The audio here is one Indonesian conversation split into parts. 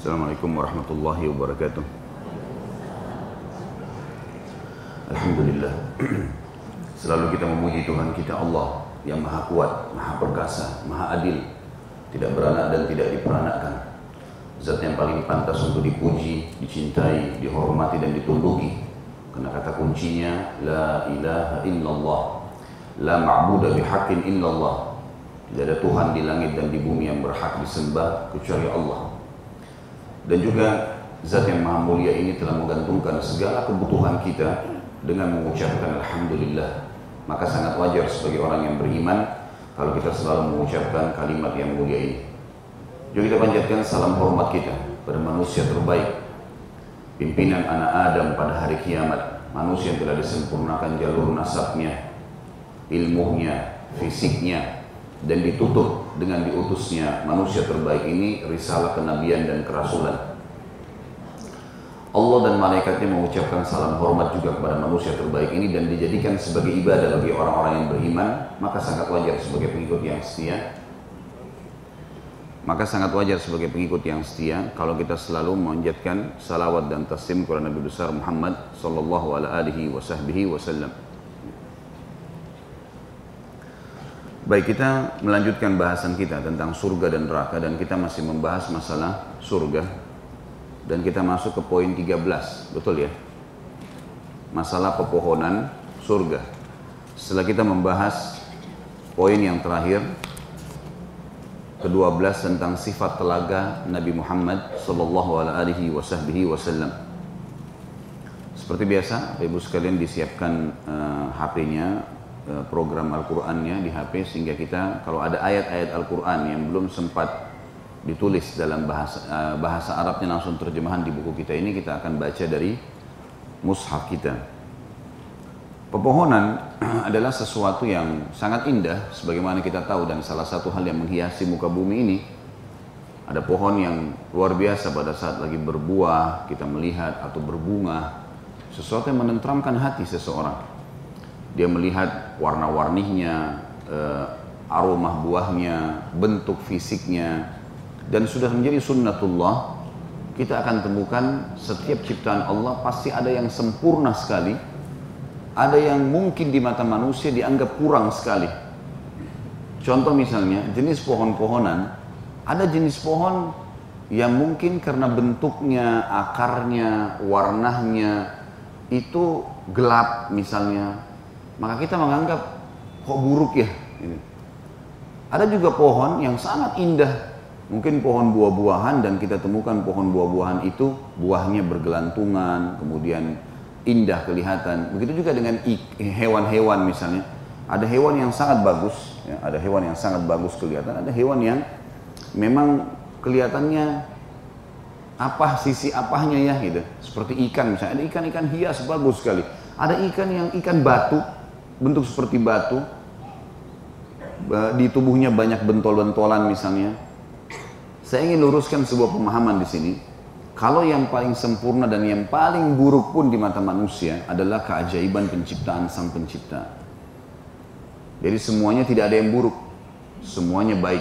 Assalamualaikum warahmatullahi wabarakatuh. Alhamdulillah. Selalu kita memuji Tuhan kita Allah yang maha kuat, maha perkasa, maha adil. Tidak beranak dan tidak diperanakkan. Zat yang paling pantas untuk dipuji, dicintai, dihormati dan ditunduki. Karena kata kuncinya La ilaha illallah La ma'budah bihaqqin illallah Tidak ada Tuhan di langit dan di bumi yang berhak disembah kecuali Allah dan juga zat yang maha mulia ini telah menggantungkan segala kebutuhan kita dengan mengucapkan Alhamdulillah. Maka sangat wajar sebagai orang yang beriman kalau kita selalu mengucapkan kalimat yang mulia ini. Juga kita panjatkan salam hormat kita pada manusia terbaik, pimpinan anak Adam pada hari kiamat, manusia yang telah disempurnakan jalur nasabnya, ilmunya, fisiknya, dan ditutup dengan diutusnya manusia terbaik ini risalah kenabian dan kerasulan. Allah dan malaikatnya mengucapkan salam hormat juga kepada manusia terbaik ini dan dijadikan sebagai ibadah bagi orang-orang yang beriman, maka sangat wajar sebagai pengikut yang setia. Maka sangat wajar sebagai pengikut yang setia kalau kita selalu menjadikan salawat dan taslim kepada Nabi besar Muhammad sallallahu alaihi wasallam. Baik kita melanjutkan bahasan kita tentang surga dan neraka dan kita masih membahas masalah surga dan kita masuk ke poin 13, betul ya? Masalah pepohonan surga. Setelah kita membahas poin yang terakhir ke-12 tentang sifat telaga Nabi Muhammad sallallahu alaihi wasallam. Seperti biasa, Ibu sekalian disiapkan uh, eh, HP-nya program Al-Qur'annya di HP sehingga kita kalau ada ayat-ayat Al-Qur'an yang belum sempat ditulis dalam bahasa eh, bahasa Arabnya langsung terjemahan di buku kita ini kita akan baca dari mushaf kita. Pepohonan adalah sesuatu yang sangat indah sebagaimana kita tahu dan salah satu hal yang menghiasi muka bumi ini ada pohon yang luar biasa pada saat lagi berbuah kita melihat atau berbunga sesuatu yang menenteramkan hati seseorang dia melihat warna-warninya, uh, aroma buahnya, bentuk fisiknya, dan sudah menjadi sunnatullah, kita akan temukan setiap ciptaan Allah pasti ada yang sempurna sekali, ada yang mungkin di mata manusia dianggap kurang sekali. Contoh misalnya, jenis pohon-pohonan, ada jenis pohon yang mungkin karena bentuknya, akarnya, warnanya itu gelap misalnya, maka kita menganggap kok buruk ya. Ini. Ada juga pohon yang sangat indah, mungkin pohon buah-buahan dan kita temukan pohon buah-buahan itu buahnya bergelantungan, kemudian indah kelihatan. Begitu juga dengan hewan-hewan misalnya. Ada hewan yang sangat bagus, ya, ada hewan yang sangat bagus kelihatan, ada hewan yang memang kelihatannya apa sisi apanya ya gitu. Seperti ikan misalnya, ada ikan-ikan hias bagus sekali. Ada ikan yang ikan batu, bentuk seperti batu, di tubuhnya banyak bentol-bentolan misalnya. Saya ingin luruskan sebuah pemahaman di sini. Kalau yang paling sempurna dan yang paling buruk pun di mata manusia adalah keajaiban penciptaan sang pencipta. Jadi semuanya tidak ada yang buruk, semuanya baik.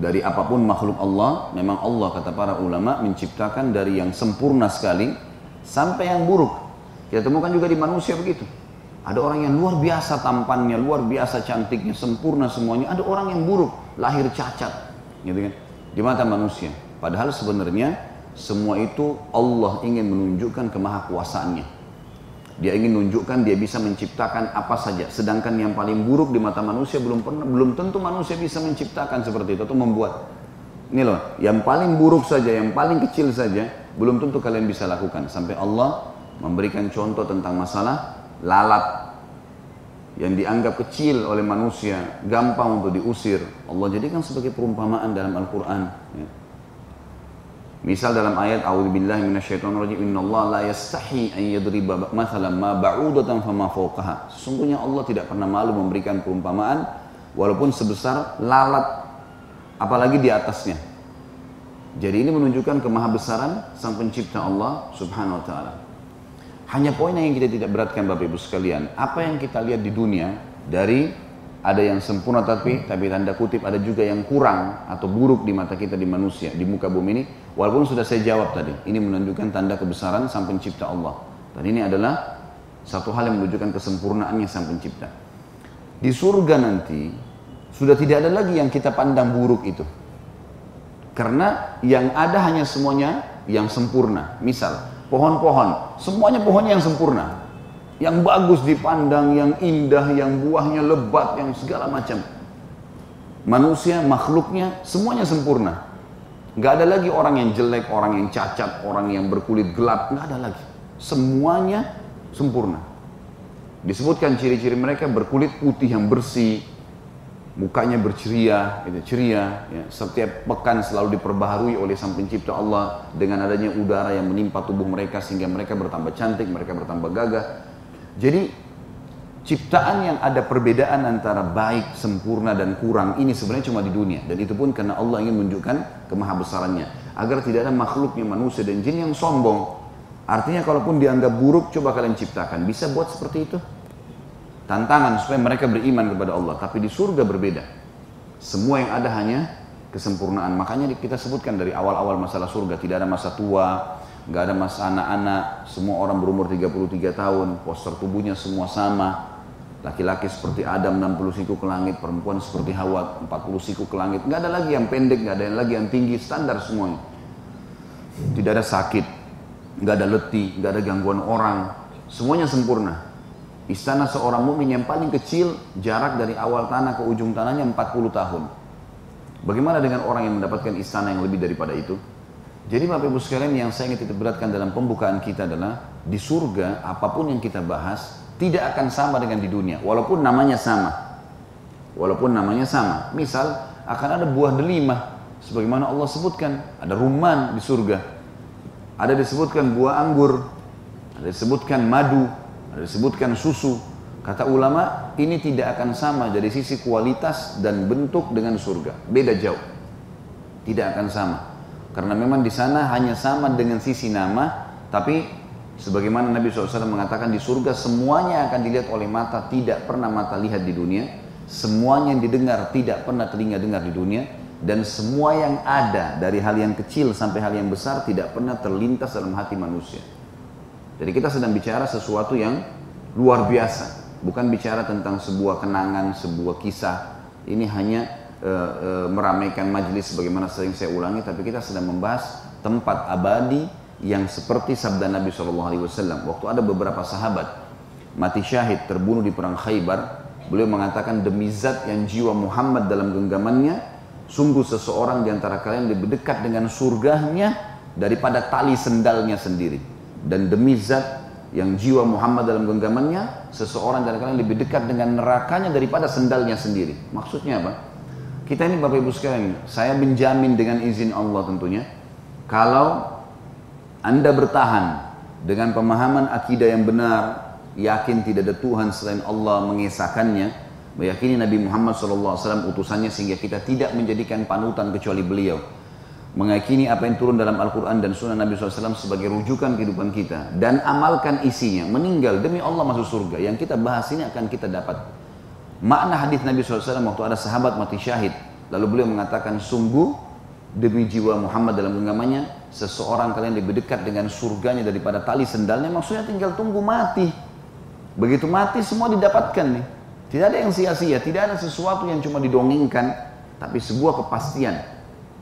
Dari apa pun makhluk Allah, memang Allah kata para ulama menciptakan dari yang sempurna sekali sampai yang buruk. Kita temukan juga di manusia begitu. Ada orang yang luar biasa tampannya, luar biasa cantiknya, sempurna semuanya. Ada orang yang buruk, lahir cacat, gitu kan? Di mata manusia. Padahal sebenarnya semua itu Allah ingin menunjukkan kemahakuasaannya. Dia ingin menunjukkan dia bisa menciptakan apa saja. Sedangkan yang paling buruk di mata manusia belum pernah, belum tentu manusia bisa menciptakan seperti itu atau membuat. Ini loh, yang paling buruk saja, yang paling kecil saja, belum tentu kalian bisa lakukan. Sampai Allah memberikan contoh tentang masalah lalat yang dianggap kecil oleh manusia, gampang untuk diusir. Allah jadikan sebagai perumpamaan dalam Al-Quran. Ya. Misal dalam ayat A'udzubillahi minasyaitonirrajim Allah la yastahi an mathalan ma ba'udatan fama fawqaha. Sesungguhnya Allah tidak pernah malu memberikan perumpamaan walaupun sebesar lalat apalagi di atasnya. Jadi ini menunjukkan kemahabesaran sang pencipta Allah Subhanahu wa taala. Hanya poin yang kita tidak beratkan Bapak Ibu sekalian, apa yang kita lihat di dunia dari ada yang sempurna tapi tapi tanda kutip ada juga yang kurang atau buruk di mata kita di manusia di muka bumi ini. Walaupun sudah saya jawab tadi ini menunjukkan tanda kebesaran sang pencipta Allah. Dan ini adalah satu hal yang menunjukkan kesempurnaannya sang pencipta. Di surga nanti sudah tidak ada lagi yang kita pandang buruk itu. Karena yang ada hanya semuanya yang sempurna. Misal pohon-pohon semuanya pohon yang sempurna yang bagus dipandang, yang indah, yang buahnya lebat, yang segala macam. Manusia, makhluknya, semuanya sempurna. Gak ada lagi orang yang jelek, orang yang cacat, orang yang berkulit gelap, gak ada lagi. Semuanya sempurna. Disebutkan ciri-ciri mereka berkulit putih yang bersih, mukanya berceria, gitu, ceria. Ya. Setiap pekan selalu diperbaharui oleh Sang Pencipta Allah dengan adanya udara yang menimpa tubuh mereka sehingga mereka bertambah cantik, mereka bertambah gagah. Jadi ciptaan yang ada perbedaan antara baik, sempurna dan kurang ini sebenarnya cuma di dunia dan itu pun karena Allah ingin menunjukkan kemahabesarannya agar tidak ada makhluknya manusia dan jin yang sombong. Artinya kalaupun dianggap buruk coba kalian ciptakan bisa buat seperti itu. Tantangan supaya mereka beriman kepada Allah tapi di surga berbeda. Semua yang ada hanya kesempurnaan. Makanya kita sebutkan dari awal-awal masalah surga tidak ada masa tua, nggak ada masa anak-anak, semua orang berumur 33 tahun, poster tubuhnya semua sama. Laki-laki seperti Adam 60 siku ke langit, perempuan seperti Hawa 40 siku ke langit. Nggak ada lagi yang pendek, nggak ada yang lagi yang tinggi, standar semuanya. Tidak ada sakit, nggak ada letih, nggak ada gangguan orang, semuanya sempurna. Istana seorang mukmin yang paling kecil, jarak dari awal tanah ke ujung tanahnya 40 tahun. Bagaimana dengan orang yang mendapatkan istana yang lebih daripada itu? Jadi Bapak Ibu sekalian yang saya ingin titik beratkan dalam pembukaan kita adalah di surga apa pun yang kita bahas tidak akan sama dengan di dunia walaupun namanya sama. Walaupun namanya sama. Misal akan ada buah delima sebagaimana Allah sebutkan, ada rumman di surga. Ada disebutkan buah anggur, ada disebutkan madu, disebutkan susu. Kata ulama, ini tidak akan sama dari sisi kualitas dan bentuk dengan surga. Beda jauh. Tidak akan sama. Karena memang di sana hanya sama dengan sisi nama, tapi sebagaimana Nabi SAW mengatakan di surga semuanya akan dilihat oleh mata, tidak pernah mata lihat di dunia, semuanya yang didengar tidak pernah telinga dengar di dunia, dan semua yang ada dari hal yang kecil sampai hal yang besar tidak pernah terlintas dalam hati manusia. Jadi kita sedang bicara sesuatu yang luar biasa, bukan bicara tentang sebuah kenangan, sebuah kisah. Ini hanya e, e, meramaikan majelis sebagaimana sering saya ulangi tapi kita sedang membahas tempat abadi yang seperti sabda Nabi SAW waktu ada beberapa sahabat mati syahid terbunuh di perang Khaybar beliau mengatakan demi zat yang jiwa Muhammad dalam genggamannya sungguh seseorang di antara kalian lebih dekat dengan surganya daripada tali sendalnya sendiri dan demi zat yang jiwa Muhammad dalam genggamannya seseorang kalian lebih dekat dengan nerakanya daripada sendalnya sendiri maksudnya apa kita ini Bapak Ibu sekalian, saya menjamin dengan izin Allah tentunya, kalau Anda bertahan dengan pemahaman akidah yang benar, yakin tidak ada Tuhan selain Allah mengesahkannya, meyakini Nabi Muhammad SAW utusannya sehingga kita tidak menjadikan panutan kecuali beliau. Mengakini apa yang turun dalam Al-Quran dan Sunnah Nabi SAW sebagai rujukan kehidupan kita. Dan amalkan isinya. Meninggal demi Allah masuk surga. Yang kita bahas ini akan kita dapat Makna hadis Nabi SAW waktu ada sahabat mati syahid. Lalu beliau mengatakan, sungguh demi jiwa Muhammad dalam genggamannya, seseorang kalian lebih dekat dengan surganya daripada tali sendalnya, maksudnya tinggal tunggu mati. Begitu mati semua didapatkan nih. Tidak ada yang sia-sia, tidak ada sesuatu yang cuma didongengkan, tapi sebuah kepastian.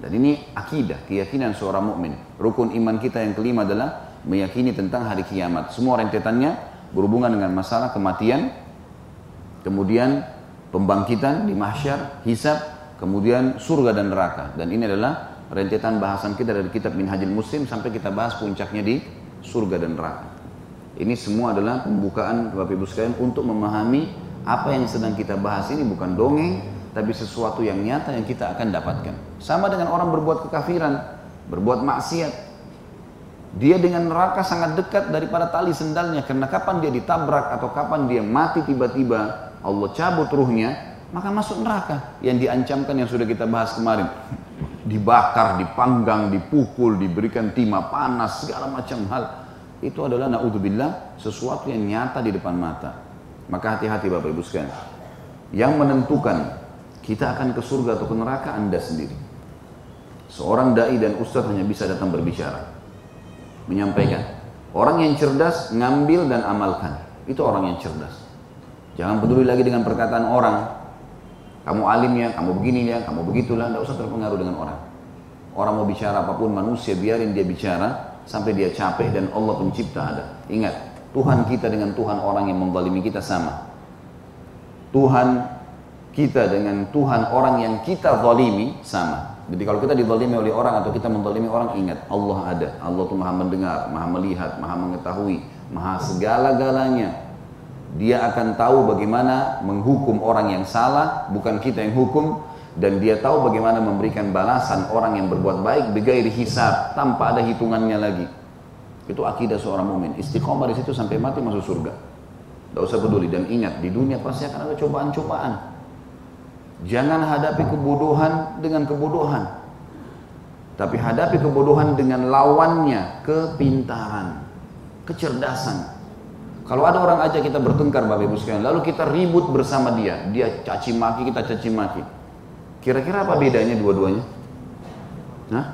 Dan ini akidah, keyakinan seorang mukmin. Rukun iman kita yang kelima adalah meyakini tentang hari kiamat. Semua rentetannya berhubungan dengan masalah kematian, kemudian pembangkitan di mahsyar, hisab, kemudian surga dan neraka. Dan ini adalah rentetan bahasan kita dari kitab Minhajul Muslim sampai kita bahas puncaknya di surga dan neraka. Ini semua adalah pembukaan Bapak Ibu sekalian untuk memahami apa yang sedang kita bahas ini bukan dongeng, tapi sesuatu yang nyata yang kita akan dapatkan. Sama dengan orang berbuat kekafiran, berbuat maksiat. Dia dengan neraka sangat dekat daripada tali sendalnya karena kapan dia ditabrak atau kapan dia mati tiba-tiba Allah cabut ruhnya, maka masuk neraka yang diancamkan yang sudah kita bahas kemarin. Dibakar, dipanggang, dipukul, diberikan timah panas, segala macam hal. Itu adalah naudzubillah sesuatu yang nyata di depan mata. Maka hati-hati Bapak Ibu sekalian. Yang menentukan kita akan ke surga atau ke neraka Anda sendiri. Seorang dai dan ustadz hanya bisa datang berbicara. Menyampaikan. Orang yang cerdas ngambil dan amalkan. Itu orang yang cerdas. Jangan peduli lagi dengan perkataan orang. Kamu alim ya, kamu begini ya, kamu begitulah. Tidak usah terpengaruh dengan orang. Orang mau bicara apa pun manusia, biarin dia bicara sampai dia capek dan Allah pencipta ada. Ingat, Tuhan kita dengan Tuhan orang yang membalimi kita sama. Tuhan kita dengan Tuhan orang yang kita zalimi sama. Jadi kalau kita dizalimi oleh orang atau kita menzalimi orang, ingat Allah ada. Allah itu maha mendengar, maha melihat, maha mengetahui, maha segala-galanya. Dia akan tahu bagaimana menghukum orang yang salah, bukan kita yang hukum, dan dia tahu bagaimana memberikan balasan orang yang berbuat baik begairi hisab tanpa ada hitungannya lagi. Itu akidah seorang mumin. Istiqomah di situ sampai mati masuk surga. Tidak usah peduli dan ingat di dunia pasti akan ada cobaan-cobaan. Jangan hadapi kebodohan dengan kebodohan. Tapi hadapi kebodohan dengan lawannya, kepintaran, kecerdasan. Kalau ada orang aja kita bertengkar Bapak Ibu sekalian, lalu kita ribut bersama dia, dia caci maki, kita caci maki Kira-kira apa bedanya dua-duanya? Nah,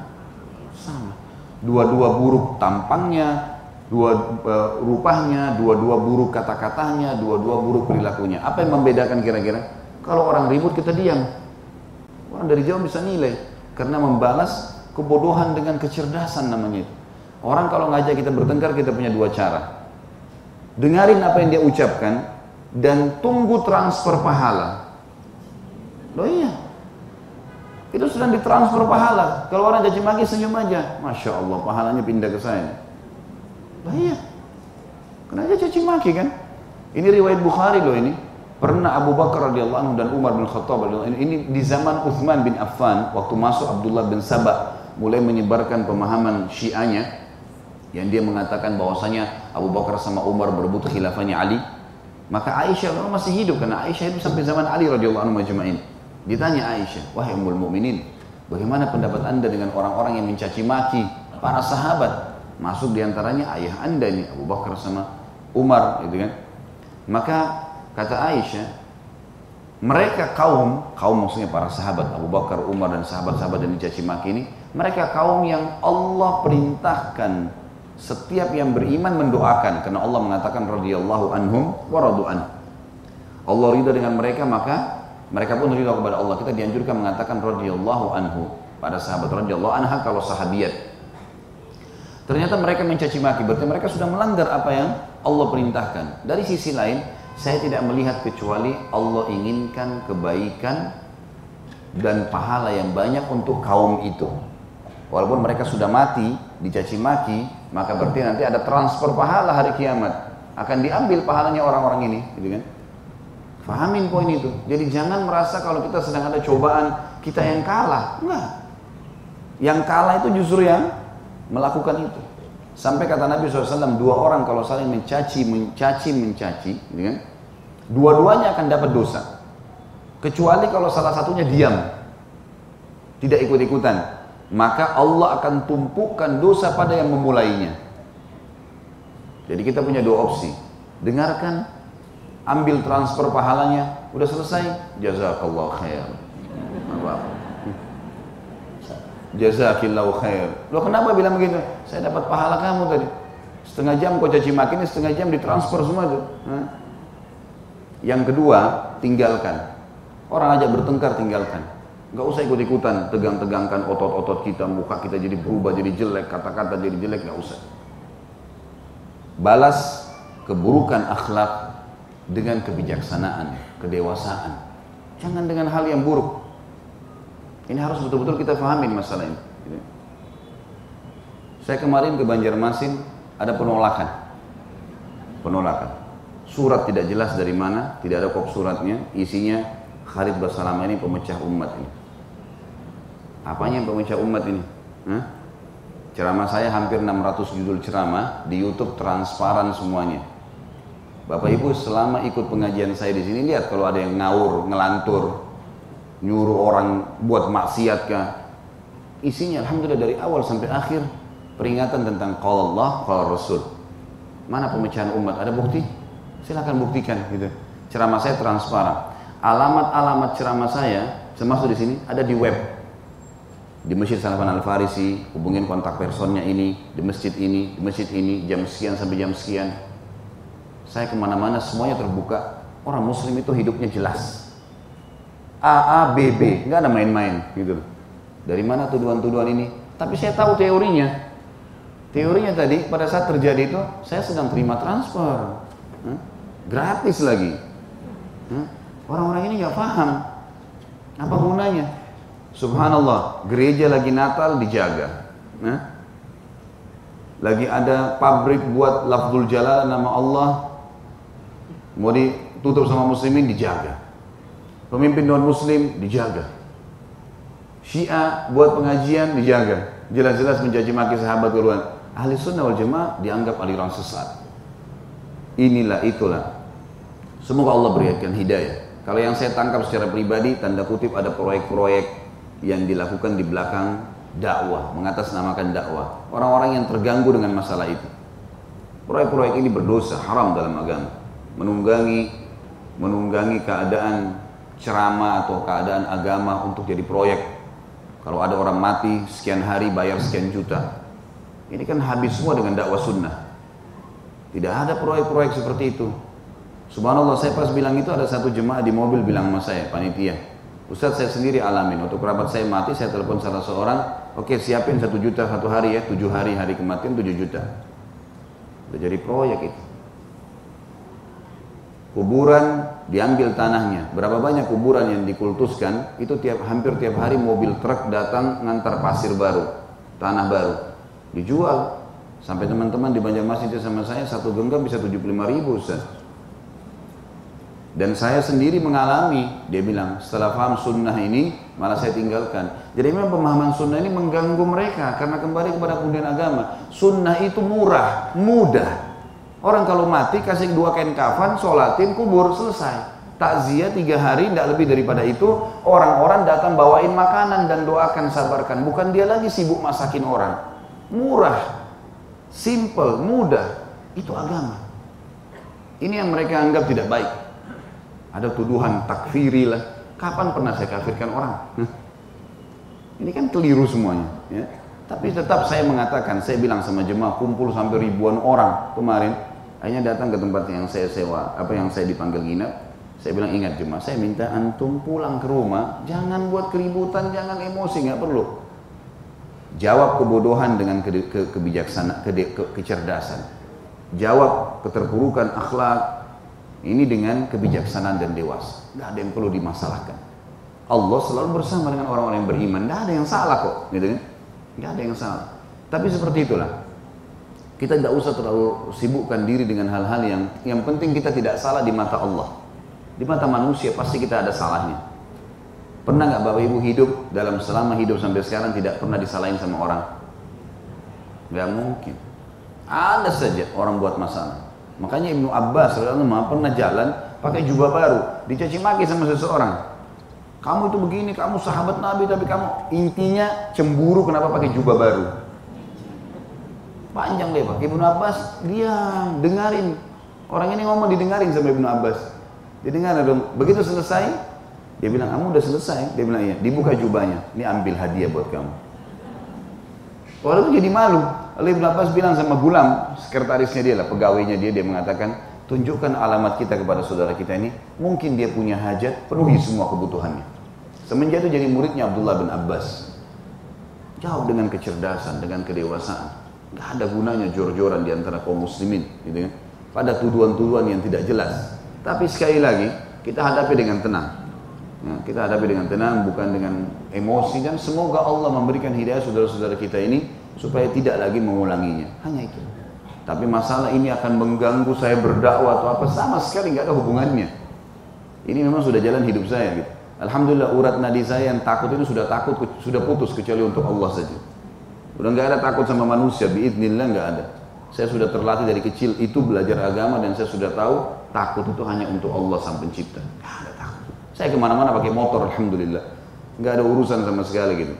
sama. Dua-dua buruk tampangnya, dua uh, rupanya, dua-dua buruk kata-katanya, dua-dua buruk perilakunya. Apa yang membedakan kira-kira? Kalau orang ribut kita diam. Orang dari jauh bisa nilai karena membalas kebodohan dengan kecerdasan namanya itu. Orang kalau ngajak kita bertengkar kita punya dua cara. Dengarin apa yang dia ucapkan dan tunggu transfer pahala. Loh iya, itu sedang ditransfer pahala. Kalau orang caci maki senyum aja, masya Allah pahalanya pindah ke saya. Lah iya, kenapa caci maki kan? Ini riwayat Bukhari loh ini. Pernah Abu Bakar radhiyallahu anhu dan Umar bin Khattab radhiyallahu anhu ini di zaman Uthman bin Affan waktu masuk Abdullah bin Sabah mulai menyebarkan pemahaman Syiahnya yang dia mengatakan bahwasanya Abu Bakar sama Umar berebut khilafahnya Ali maka Aisyah masih hidup karena Aisyah itu sampai zaman Ali radhiyallahu anhu majma'in Ditanya Aisyah, wahai ummul mukminin, bagaimana pendapat anda dengan orang-orang yang mencaci maki para sahabat? Masuk di antaranya ayah anda ini, Abu Bakar sama Umar, gitu kan? Maka kata Aisyah, mereka kaum, kaum maksudnya para sahabat Abu Bakar, Umar dan sahabat-sahabat yang dicaci maki ini, mereka kaum yang Allah perintahkan setiap yang beriman mendoakan karena Allah mengatakan radhiyallahu anhum wa radu'an. Allah ridha dengan mereka maka mereka pun ridha kepada Allah. Kita dianjurkan mengatakan radhiyallahu anhu pada sahabat radhiyallahu anha kalau sahabiat. Ternyata mereka mencaci maki, berarti mereka sudah melanggar apa yang Allah perintahkan. Dari sisi lain, saya tidak melihat kecuali Allah inginkan kebaikan dan pahala yang banyak untuk kaum itu. Walaupun mereka sudah mati, dicaci maki, maka berarti nanti ada transfer pahala hari kiamat. Akan diambil pahalanya orang-orang ini, gitu kan? Fahamin poin itu. Jadi jangan merasa kalau kita sedang ada cobaan, kita yang kalah. Enggak. Yang kalah itu justru yang melakukan itu. Sampai kata Nabi SAW, dua orang kalau saling mencaci, mencaci, mencaci, gitu kan? dua-duanya akan dapat dosa. Kecuali kalau salah satunya diam, tidak ikut-ikutan. Maka Allah akan tumpukan dosa pada yang memulainya. Jadi kita punya dua opsi. Dengarkan ambil transfer pahalanya, udah selesai, jazakallah khair. Apa? Jazakillahu khair. Lo kenapa bilang begitu? Saya dapat pahala kamu tadi. Setengah jam kau caci maki ini setengah jam ditransfer semua itu. Yang kedua, tinggalkan. Orang aja bertengkar, tinggalkan. Gak usah ikut-ikutan, tegang-tegangkan otot-otot kita, muka kita jadi berubah, jadi jelek, kata-kata jadi jelek, gak usah. Balas keburukan akhlak dengan kebijaksanaan, kedewasaan. Jangan dengan hal yang buruk. Ini harus betul-betul kita pahami masalah ini. Saya kemarin ke Banjarmasin ada penolakan. Penolakan. Surat tidak jelas dari mana, tidak ada kop suratnya, isinya Khalid Basalama ini pemecah umat ini. Apanya pemecah umat ini? Hah? Ceramah saya hampir 600 judul ceramah di YouTube transparan semuanya Bapak Ibu selama ikut pengajian saya di sini lihat kalau ada yang ngawur, ngelantur, nyuruh orang buat maksiat kah. Isinya alhamdulillah dari awal sampai akhir peringatan tentang qala Allah, qala Rasul. Mana pemecahan umat? Ada bukti? Silahkan buktikan gitu. Ceramah saya transparan. alamat-alamat ceramah saya, termasuk di sini, ada di web. Di Masjid Salman Al-Farisi, hubungin kontak personnya ini, di masjid ini, di masjid ini, jam sekian sampai jam sekian. Saya ke mana-mana semuanya terbuka. Orang muslim itu hidupnya jelas. A, A, B, B, nggak ada main-main gitu. Dari mana tuduhan-tuduhan ini? Tapi saya tahu teorinya. Teorinya tadi pada saat terjadi itu saya sedang terima transfer, gratis lagi. Orang-orang ini nggak paham apa gunanya. Subhanallah, gereja lagi Natal dijaga. Lagi ada pabrik buat lafzul jalal nama Allah mau ditutup sama muslimin dijaga. Pemimpin non muslim dijaga. Syiah buat pengajian dijaga. Jelas-jelas mencaci maki sahabat keluar ahli sunnah wal jamaah dianggap aliran sesat. Inilah itulah. Semoga Allah berikan hidayah. Kalau yang saya tangkap secara pribadi, tanda kutip ada proyek-proyek yang dilakukan di belakang dakwah, mengatasnamakan dakwah. Orang-orang yang terganggu dengan masalah itu. Proyek-proyek ini berdosa, haram dalam agama. Menunggangi menunggangi keadaan ceramah atau keadaan agama untuk jadi proyek. Kalau ada orang mati sekian hari bayar sekian juta. Ini kan habis semua dengan dakwah sunnah. Tidak ada proyek-proyek seperti itu. Subhanallah saya pas bilang itu ada satu jemaah di mobil bilang sama saya, panitia. Ustaz saya sendiri alamin, waktu kerabat saya mati saya telepon salah seorang, oke okay, siapin satu juta satu hari ya, tujuh hari hari kematian tujuh juta. Udah jadi proyek itu. Kuburan diambil tanahnya. Berapa banyak kuburan yang dikultuskan, itu tiap hampir tiap hari mobil truk datang ngantar pasir baru, tanah baru. Dijual. Sampai teman-teman di Banjarmasin sama saya satu genggam bisa 75 ribu Ustaz. Dan saya sendiri mengalami dia bilang setelah paham sunnah ini malah saya tinggalkan. Jadi memang pemahaman sunnah ini mengganggu mereka karena kembali kepada kemudian agama. Sunnah itu murah mudah orang kalau mati kasih dua kain kafan sholatin kubur selesai takziah tiga hari tidak lebih daripada itu orang-orang datang bawain makanan dan doakan sabarkan bukan dia lagi sibuk masakin orang murah, simple, mudah. Itu agama. Ini yang mereka anggap tidak baik. Ada tuduhan takfiri lah. Kapan pernah saya kafirkan orang? Ini kan keliru semuanya. Ya. Tapi tetap saya mengatakan, saya bilang sama jemaah kumpul sampai ribuan orang kemarin. Akhirnya datang ke tempat yang saya sewa, apa yang saya dipanggil nginep. Saya bilang ingat jemaah, saya minta antum pulang ke rumah, jangan buat keributan, jangan emosi, nggak perlu Jawab kebodohan dengan ke, ke, kebijaksanaan, ke, ke, kecerdasan. Jawab keterpurukan akhlak ini dengan kebijaksanaan dan dewasa. Tidak ada yang perlu dimasalahkan. Allah selalu bersama dengan orang-orang yang beriman. Tidak ada yang salah kok, gitu kan? Tidak ada yang salah. Tapi seperti itulah. Kita tidak usah terlalu sibukkan diri dengan hal-hal yang yang penting kita tidak salah di mata Allah. Di mata manusia pasti kita ada salahnya. Pernah nggak Bapak Ibu hidup dalam selama hidup sampai sekarang tidak pernah disalahin sama orang? Gak mungkin. Ada saja orang buat masalah. Makanya Ibnu Abbas radhiyallahu pernah jalan pakai jubah baru, dicaci maki sama seseorang. Kamu itu begini, kamu sahabat Nabi tapi kamu intinya cemburu kenapa pakai jubah baru. Panjang deh Pak. Ibnu Abbas diam, dengarin. Orang ini ngomong didengarin sama Ibnu Abbas. Didengar dong. Begitu selesai, dia bilang, kamu udah selesai? Dia bilang, iya. Dibuka jubahnya. Ini ambil hadiah buat kamu. Orang itu jadi malu. Lalu Ibn Abbas bilang sama Gulam, sekretarisnya dia lah, pegawainya dia, dia mengatakan, tunjukkan alamat kita kepada saudara kita ini. Mungkin dia punya hajat, penuhi semua kebutuhannya. Semenjak itu jadi muridnya Abdullah bin Abbas. Jawab dengan kecerdasan, dengan kedewasaan. Gak ada gunanya jor-joran di antara kaum muslimin. Gitu kan? Pada tuduhan-tuduhan yang tidak jelas. Tapi sekali lagi, kita hadapi dengan tenang. Ya, kita hadapi dengan tenang, bukan dengan emosi dan semoga Allah memberikan hidayah saudara-saudara kita ini supaya tidak lagi mengulanginya. Hanya itu. Tapi masalah ini akan mengganggu saya berdakwah atau apa sama sekali nggak ada hubungannya. Ini memang sudah jalan hidup saya gitu. Alhamdulillah urat nadi saya yang takut itu sudah takut sudah putus kecuali untuk Allah saja. Udah nggak ada takut sama manusia, biidnillah nggak ada. Saya sudah terlatih dari kecil itu belajar agama dan saya sudah tahu takut itu hanya untuk Allah sang pencipta. Gak ada saya ke mana-mana pakai motor, alhamdulillah. Nggak ada urusan sama sekali gitu.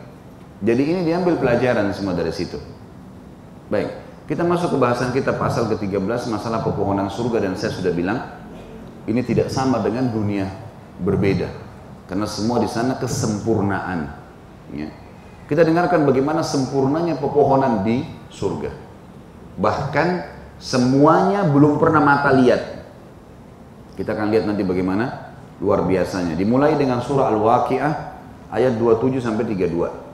Jadi ini diambil pelajaran semua dari situ. Baik, kita masuk ke bahasan kita pasal ke-13 masalah pepohonan surga dan saya sudah bilang ini tidak sama dengan dunia berbeda. Karena semua di sana kesempurnaan. Ya. Kita dengarkan bagaimana sempurnanya pepohonan di surga. Bahkan semuanya belum pernah mata lihat. Kita akan lihat nanti bagaimana luar biasanya. Dimulai dengan surah Al-Waqiah ayat 27 sampai 32.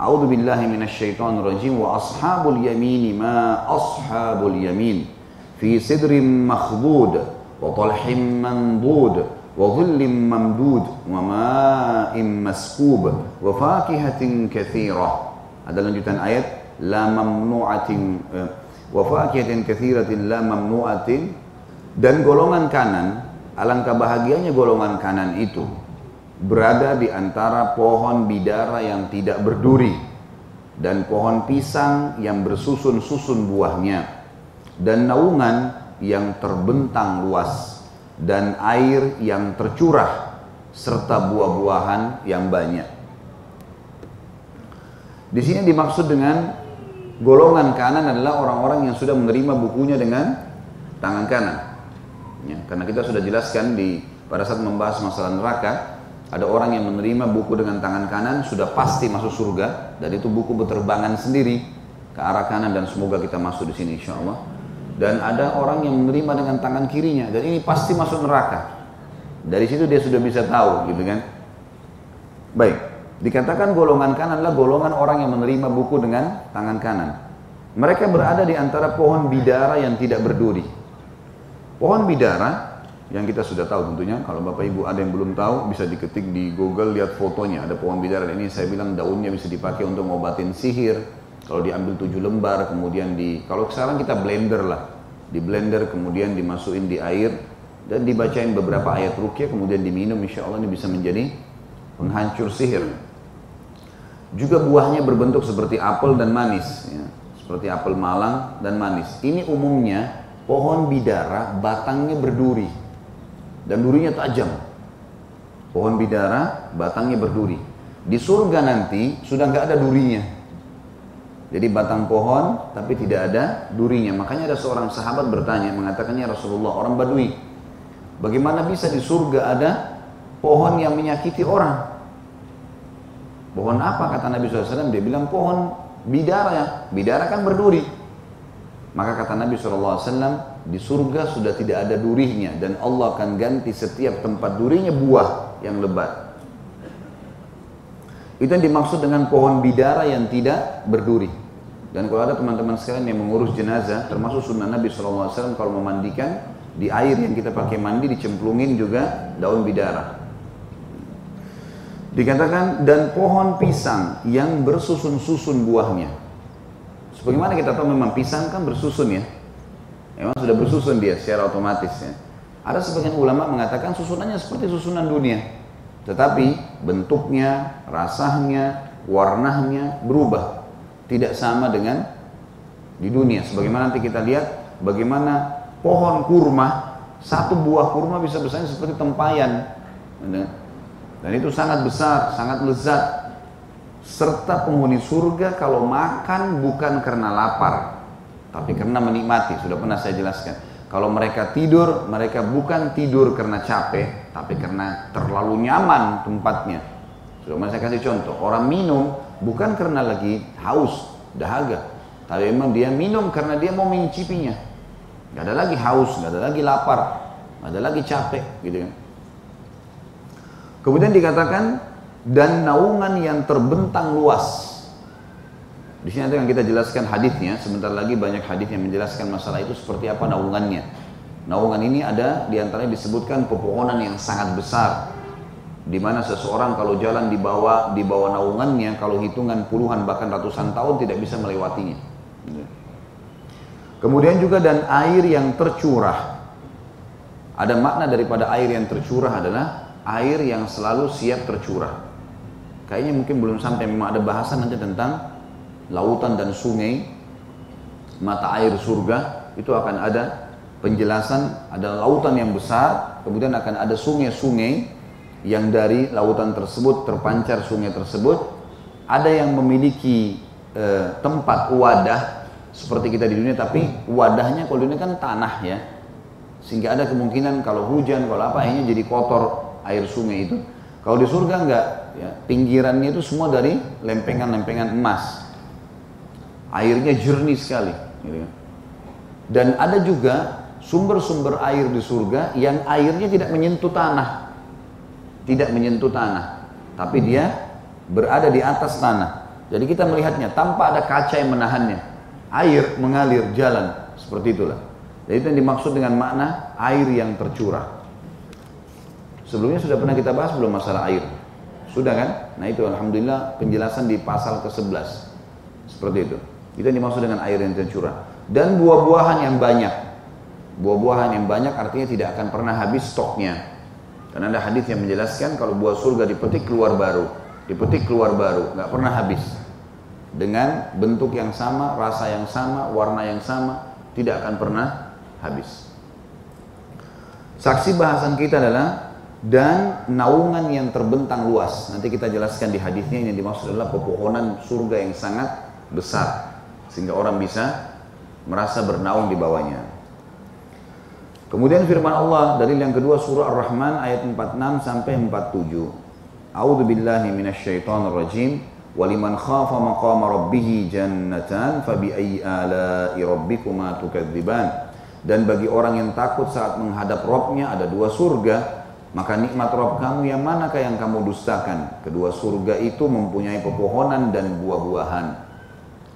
A'udzu billahi minasyaitonir rajim wa ashabul yamini ma ashabul yamin fi sidrin makhdud wa talhim mandud ma'in maskub wa fakihatin katsirah. Ada lanjutan ayat fakihatin katsiratin la mamnu'atin dan golongan kanan alangkah bahagianya golongan kanan itu berada di antara pohon bidara yang tidak berduri dan pohon pisang yang bersusun-susun buahnya dan naungan yang terbentang luas dan air yang tercurah serta buah-buahan yang banyak. Di sini dimaksud dengan golongan kanan adalah orang-orang yang sudah menerima bukunya dengan tangan kanan. Ya, karena kita sudah jelaskan di pada saat membahas masalah neraka, ada orang yang menerima buku dengan tangan kanan sudah pasti masuk surga dan itu buku berterbangan sendiri ke arah kanan dan semoga kita masuk di sini insya Allah. Dan ada orang yang menerima dengan tangan kirinya dan ini pasti masuk neraka. Dari situ dia sudah bisa tahu gitu kan. Baik, dikatakan golongan kanan adalah golongan orang yang menerima buku dengan tangan kanan. Mereka berada di antara pohon bidara yang tidak berduri. Pohon bidara yang kita sudah tahu tentunya kalau Bapak Ibu ada yang belum tahu bisa diketik di Google lihat fotonya ada pohon bidara ini saya bilang daunnya bisa dipakai untuk ngobatin sihir kalau diambil tujuh lembar kemudian di kalau sekarang kita blender lah di blender kemudian dimasukin di air dan dibacain beberapa ayat rukyah kemudian diminum insya Allah ini bisa menjadi penghancur sihir juga buahnya berbentuk seperti apel dan manis ya. seperti apel malang dan manis ini umumnya pohon bidara batangnya berduri dan durinya tajam. Pohon bidara, batangnya berduri. Di surga nanti sudah nggak ada durinya. Jadi batang pohon tapi tidak ada durinya. Makanya ada seorang sahabat bertanya mengatakannya Rasulullah orang Badui. Bagaimana bisa di surga ada pohon yang menyakiti orang? Pohon apa kata Nabi SAW? Dia bilang pohon bidara. Bidara kan berduri. Maka kata Nabi SAW, di surga sudah tidak ada durinya dan Allah akan ganti setiap tempat durinya buah yang lebat. Itu yang dimaksud dengan pohon bidara yang tidak berduri. Dan kalau ada teman-teman sekalian yang mengurus jenazah, termasuk sunnah Nabi SAW kalau memandikan, di air yang kita pakai mandi dicemplungin juga daun bidara. Dikatakan dan pohon pisang yang bersusun-susun buahnya. Sebagaimana kita tahu memang pisang kan bersusun ya, Memang sudah bersusun dia secara otomatis ya. Ada sebagian ulama mengatakan susunannya seperti susunan dunia. Tetapi bentuknya, rasanya, warnanya berubah. Tidak sama dengan di dunia. Sebagaimana nanti kita lihat bagaimana pohon kurma, satu buah kurma bisa besarnya seperti tempayan. Dan itu sangat besar, sangat lezat. Serta penghuni surga kalau makan bukan karena lapar, tapi karena menikmati, sudah pernah saya jelaskan. Kalau mereka tidur, mereka bukan tidur karena capek, tapi karena terlalu nyaman tempatnya. Sudah pernah saya kasih contoh, orang minum bukan karena lagi haus, dahaga, tapi memang dia minum karena dia mau mencicipinya. Gak ada lagi haus, gak ada lagi lapar, gak ada lagi capek, gitu kan. Kemudian dikatakan dan naungan yang terbentang luas di sini nanti akan kita jelaskan hadisnya. Sebentar lagi banyak hadis yang menjelaskan masalah itu seperti apa naungannya. Naungan ini ada di antaranya disebutkan pepohonan yang sangat besar di mana seseorang kalau jalan di bawah di bawah naungannya kalau hitungan puluhan bahkan ratusan tahun tidak bisa melewatinya. Kemudian juga dan air yang tercurah. Ada makna daripada air yang tercurah adalah air yang selalu siap tercurah. Kayaknya mungkin belum sampai memang ada bahasan nanti tentang lautan dan sungai, mata air surga, itu akan ada penjelasan, ada lautan yang besar, kemudian akan ada sungai-sungai yang dari lautan tersebut terpancar sungai tersebut, ada yang memiliki e, tempat wadah seperti kita di dunia, tapi wadahnya kalau di dunia kan tanah ya, sehingga ada kemungkinan kalau hujan, kalau apa akhirnya jadi kotor air sungai itu. Kalau di surga enggak, ya, pinggirannya itu semua dari lempengan-lempengan emas. Airnya jernih sekali. Gitu. Kan. Dan ada juga sumber-sumber air di surga yang airnya tidak menyentuh tanah. Tidak menyentuh tanah. Tapi dia berada di atas tanah. Jadi kita melihatnya tanpa ada kaca yang menahannya. Air mengalir jalan. Seperti itulah. Jadi itu yang dimaksud dengan makna air yang tercurah. Sebelumnya sudah pernah kita bahas belum masalah air? Sudah kan? Nah itu Alhamdulillah penjelasan di pasal ke-11. Seperti itu. Itu yang dimaksud dengan air yang tercurah. Dan buah-buahan yang banyak. Buah-buahan yang banyak artinya tidak akan pernah habis stoknya. Karena ada hadis yang menjelaskan kalau buah surga dipetik keluar baru. Dipetik keluar baru. nggak pernah habis. Dengan bentuk yang sama, rasa yang sama, warna yang sama. Tidak akan pernah habis. Saksi bahasan kita adalah dan naungan yang terbentang luas. Nanti kita jelaskan di hadisnya yang dimaksud adalah pepohonan surga yang sangat besar sehingga orang bisa merasa bernaung di bawahnya. Kemudian firman Allah dari yang kedua surah Ar-Rahman ayat 46 sampai 47. A'udzu billahi minasyaitonir rajim. Waliman khafa maqama rabbih jannatan fabi ayyi ala'i rabbikuma tukadziban. Dan bagi orang yang takut saat menghadap Robnya ada dua surga maka nikmat Rob kamu yang manakah yang kamu dustakan? Kedua surga itu mempunyai pepohonan dan buah-buahan.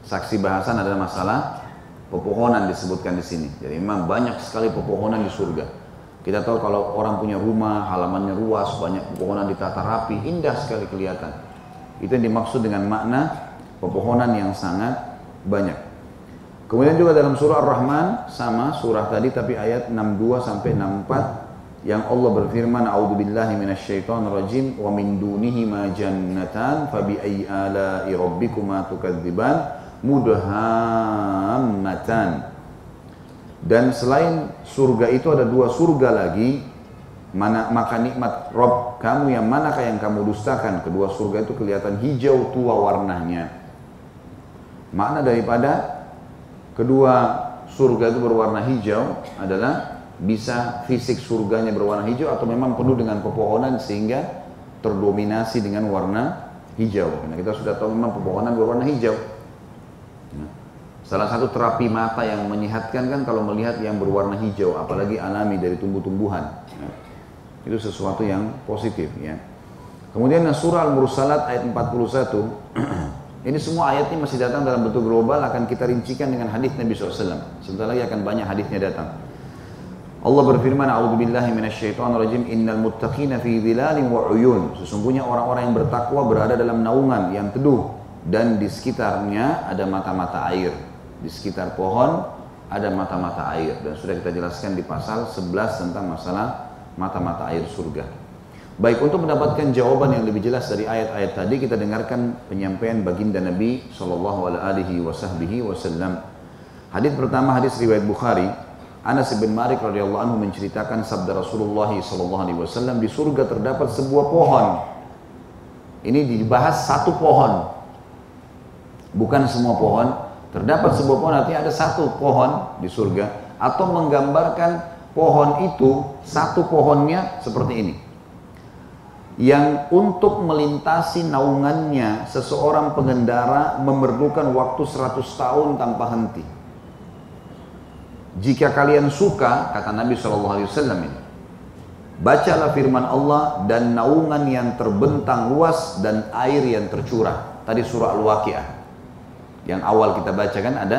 Saksi bahasan adalah masalah pepohonan disebutkan di sini. Jadi memang banyak sekali pepohonan di surga. Kita tahu kalau orang punya rumah, halamannya luas, banyak pepohonan ditata rapi, indah sekali kelihatan. Itu yang dimaksud dengan makna pepohonan yang sangat banyak. Kemudian juga dalam surah Ar-Rahman sama surah tadi tapi ayat 62 sampai 64 yang Allah berfirman a'udzubillahi minasyaitonir rajim wa min dunihi ma jannatan fabi ayyi ala'i rabbikuma tukadziban mudhammatan dan selain surga itu ada dua surga lagi mana maka nikmat Rob kamu yang manakah yang kamu dustakan kedua surga itu kelihatan hijau tua warnanya makna daripada kedua surga itu berwarna hijau adalah bisa fisik surganya berwarna hijau atau memang penuh dengan pepohonan sehingga terdominasi dengan warna hijau. Karena kita sudah tahu memang pepohonan berwarna hijau. Salah satu terapi mata yang menyehatkan kan kalau melihat yang berwarna hijau, apalagi alami dari tumbuh-tumbuhan. Nah, itu sesuatu yang positif ya. Kemudian surah Al-Mursalat ayat 41 Ini semua ayatnya masih datang dalam bentuk global akan kita rincikan dengan hadis Nabi SAW. Sebentar lagi akan banyak hadisnya datang. Allah berfirman, "A'udzubillahi minasyaitonirrajim. Innal muttaqina fi dhilalin wa 'uyun." Sesungguhnya orang-orang yang bertakwa berada dalam naungan yang teduh dan di sekitarnya ada mata-mata air. Di sekitar pohon ada mata-mata air dan sudah kita jelaskan di pasal 11 tentang masalah mata-mata air surga. Baik, untuk mendapatkan jawaban yang lebih jelas dari ayat-ayat tadi kita dengarkan penyampaian baginda Nabi sallallahu alaihi. Hadis pertama hadis riwayat Bukhari Anas bin Malik radhiyallahu anhu menceritakan sabda Rasulullah sallallahu alaihi wasallam di surga terdapat sebuah pohon. Ini dibahas satu pohon. Bukan semua pohon. Terdapat sebuah pohon artinya ada satu pohon di surga atau menggambarkan pohon itu satu pohonnya seperti ini. Yang untuk melintasi naungannya seseorang pengendara memerlukan waktu 100 tahun tanpa henti. Jika kalian suka, kata Nabi SAW ini, bacalah firman Allah dan naungan yang terbentang luas dan air yang tercurah. Tadi surah Al-Waqiah. Yang awal kita baca kan ada,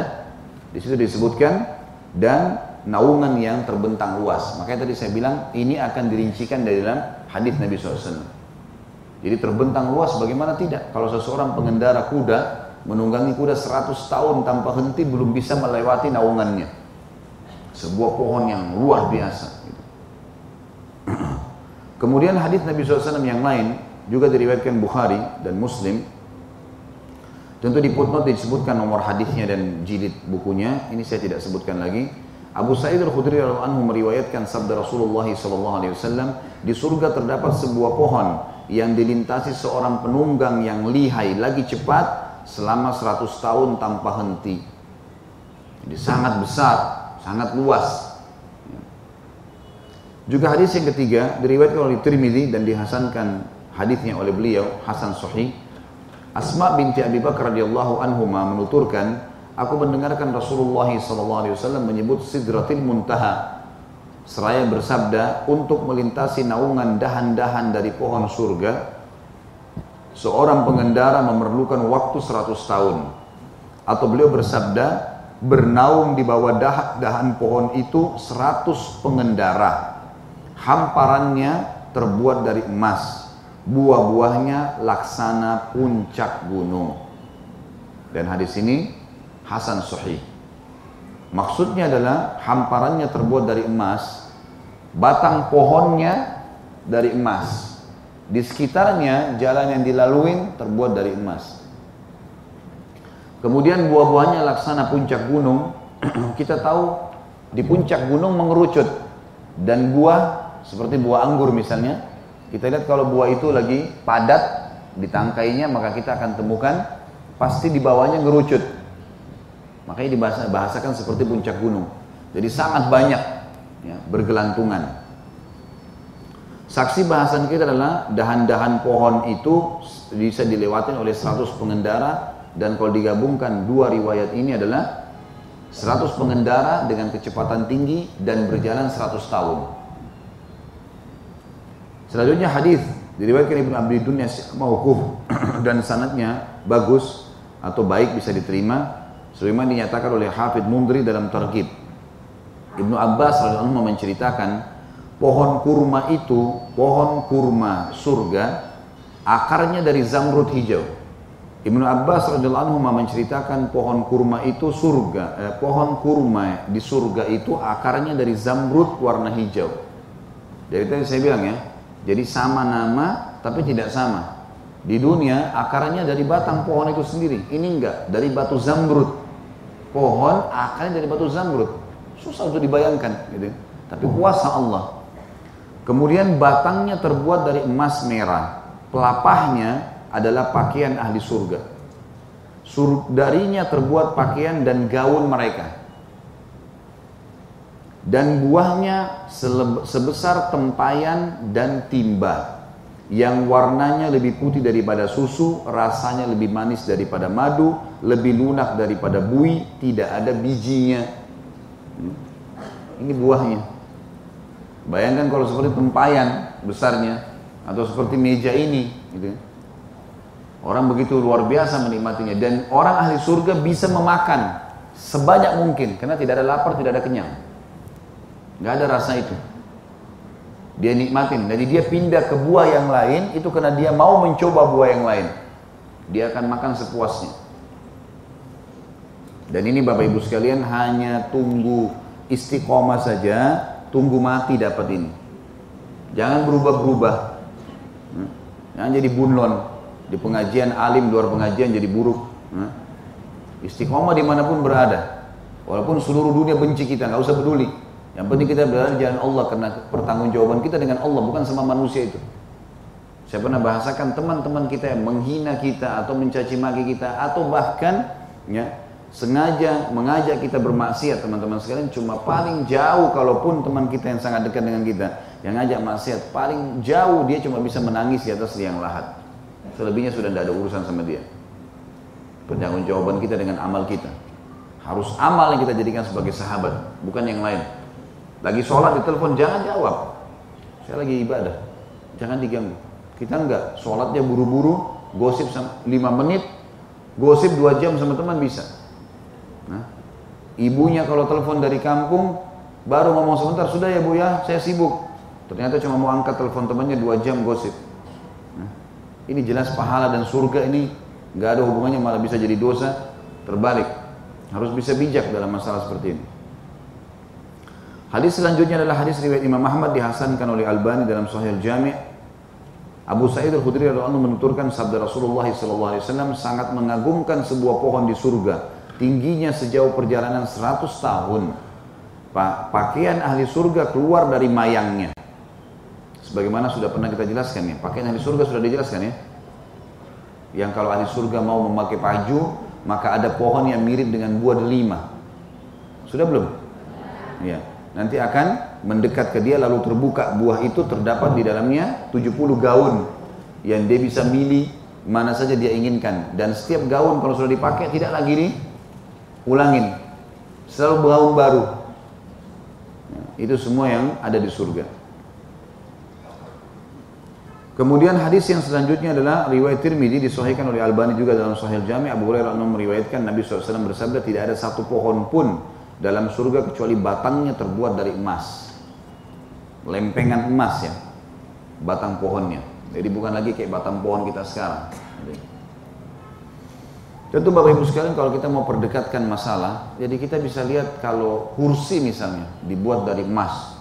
di situ disebutkan dan naungan yang terbentang luas. Makanya tadi saya bilang ini akan dirincikan dari dalam hadis Nabi SAW. Jadi terbentang luas bagaimana tidak? Kalau seseorang pengendara kuda menunggangi kuda 100 tahun tanpa henti belum bisa melewati naungannya sebuah pohon yang luar biasa. Gitu. Kemudian hadis Nabi SAW yang lain juga diriwayatkan Bukhari dan Muslim. Tentu di footnote disebutkan nomor hadisnya dan jilid bukunya. Ini saya tidak sebutkan lagi. Abu Sa'id al-Khudri anhu meriwayatkan sabda Rasulullah SAW di surga terdapat sebuah pohon yang dilintasi seorang penunggang yang lihai lagi cepat selama 100 tahun tanpa henti. Jadi sangat besar sangat luas. Juga hadis yang ketiga diriwayatkan oleh Tirmidzi dan dihasankan hadisnya oleh beliau Hasan Sahih. Asma binti Abi Bakar radhiyallahu anhu menuturkan, aku mendengarkan Rasulullah SAW menyebut Sidratil Muntaha seraya bersabda untuk melintasi naungan dahan-dahan dari pohon surga seorang pengendara memerlukan waktu 100 tahun atau beliau bersabda bernaung di bawah dahan pohon itu 100 pengendara. Hamparannya terbuat dari emas, buah-buahnya laksana puncak gunung. Dan hadis ini Hasan Sahih. Maksudnya adalah hamparannya terbuat dari emas, batang pohonnya dari emas. Di sekitarnya jalan yang dilalui terbuat dari emas. Kemudian buah-buahnya laksana puncak gunung. Kita tahu di puncak gunung mengerucut dan buah seperti buah anggur misalnya, kita lihat kalau buah itu lagi padat di tangkainya, maka kita akan temukan pasti di bawahnya ngerucut. Makanya dibahasakan seperti puncak gunung. Jadi sangat banyak ya, bergelantungan. Saksi bahasan kita adalah dahan-dahan pohon itu bisa dilewati oleh 100 pengendara dan kalau digabungkan dua riwayat ini adalah 100 pengendara dengan kecepatan tinggi dan berjalan 100 tahun. Selanjutnya hadis diriwayatkan Ibnu Abi Dunya mauquf dan sanadnya bagus atau baik bisa diterima sebagaimana dinyatakan oleh Hafid Mundri dalam Targhib. Ibnu Abbas radhiyallahu menceritakan pohon kurma itu, pohon kurma surga akarnya dari zamrud hijau. Ibnu Abbas radhiyallahu anhu menceritakan pohon kurma itu surga, eh, pohon kurma di surga itu akarnya dari zamrud warna hijau. Jadi tadi saya bilang ya, jadi sama nama tapi tidak sama. Di dunia akarnya dari batang pohon itu sendiri. Ini enggak, dari batu zamrud. Pohon akarnya dari batu zamrud. Susah untuk dibayangkan gitu. Tapi kuasa Allah. Kemudian batangnya terbuat dari emas merah. Pelapahnya adalah pakaian ahli surga. Sur darinya terbuat pakaian dan gaun mereka dan buahnya sebesar tempayan dan timba yang warnanya lebih putih daripada susu, rasanya lebih manis daripada madu, lebih lunak daripada bui, tidak ada bijinya. Hmm. Ini buahnya. Bayangkan kalau seperti tempayan besarnya atau seperti meja ini, gitu. Orang begitu luar biasa menikmatinya dan orang ahli surga bisa memakan sebanyak mungkin karena tidak ada lapar, tidak ada kenyang. Nggak ada rasa itu. Dia nikmatin. Jadi dia pindah ke buah yang lain itu karena dia mau mencoba buah yang lain. Dia akan makan sepuasnya. Dan ini Bapak Ibu sekalian hanya tunggu istiqomah saja, tunggu mati dapat ini. Jangan berubah-berubah. Hmm? Jangan jadi bunlon. Di pengajian alim, luar pengajian jadi buruk. Hmm? Istiqomah di mana pun berada. Walaupun seluruh dunia benci kita, nggak usah peduli. Yang penting kita berada di jalan Allah karena pertanggungjawaban kita dengan Allah bukan sama manusia itu. Saya pernah bahasakan teman-teman kita yang menghina kita atau mencaci maki kita atau bahkan ya sengaja mengajak kita bermaksiat teman-teman sekalian cuma paling jauh kalaupun teman kita yang sangat dekat dengan kita yang ngajak maksiat paling jauh dia cuma bisa menangis di atas liang lahat. Selebihnya sudah tidak ada urusan sama dia. Pertanggungjawaban kita dengan amal kita. Harus amal yang kita jadikan sebagai sahabat bukan yang lain lagi sholat di telepon jangan jawab. Saya lagi ibadah. Jangan diganggu. Kita enggak, sholatnya buru-buru, gosip 5 menit, gosip 2 jam sama teman bisa. Nah, ibunya kalau telepon dari kampung, baru ngomong sebentar, sudah ya bu ya, saya sibuk. Ternyata cuma mau angkat telepon temannya 2 jam gosip. Nah, ini jelas pahala dan surga ini nggak ada hubungannya malah bisa jadi dosa terbalik. Harus bisa bijak dalam masalah seperti ini. Hadis selanjutnya adalah hadis riwayat Imam Ahmad dihasankan oleh Albani dalam Sahih Al-Jami' Abu Sa'id Al-Khudri radhiyallahu menuturkan sabda Rasulullah SAW sangat mengagumkan sebuah pohon di surga tingginya sejauh perjalanan 100 tahun. Pakaian ahli surga keluar dari mayangnya. Sebagaimana sudah pernah kita jelaskan ya pakaian ahli surga sudah dijelaskan ya. Yang kalau ahli surga mau memakai baju maka ada pohon yang mirip dengan buah delima. Sudah belum? Ya nanti akan mendekat ke dia lalu terbuka buah itu terdapat di dalamnya 70 gaun yang dia bisa milih mana saja dia inginkan. Dan setiap gaun kalau sudah dipakai tidak lagi diulangin selalu gaun baru. Ya, itu semua yang ada di surga. Kemudian hadis yang selanjutnya adalah riwayat Tirmidzi disahihkan oleh Albani juga dalam Sahih Jami. Abu Hurairah meriwayatkan Nabi SAW bersabda tidak ada satu pohon pun dalam surga kecuali batangnya terbuat dari emas. Lempengan emas ya. Batang pohonnya. Jadi bukan lagi kayak batang pohon kita sekarang. Tentu Bapak Ibu sekalian kalau kita mau perdekatkan masalah, jadi kita bisa lihat kalau kursi misalnya dibuat dari emas,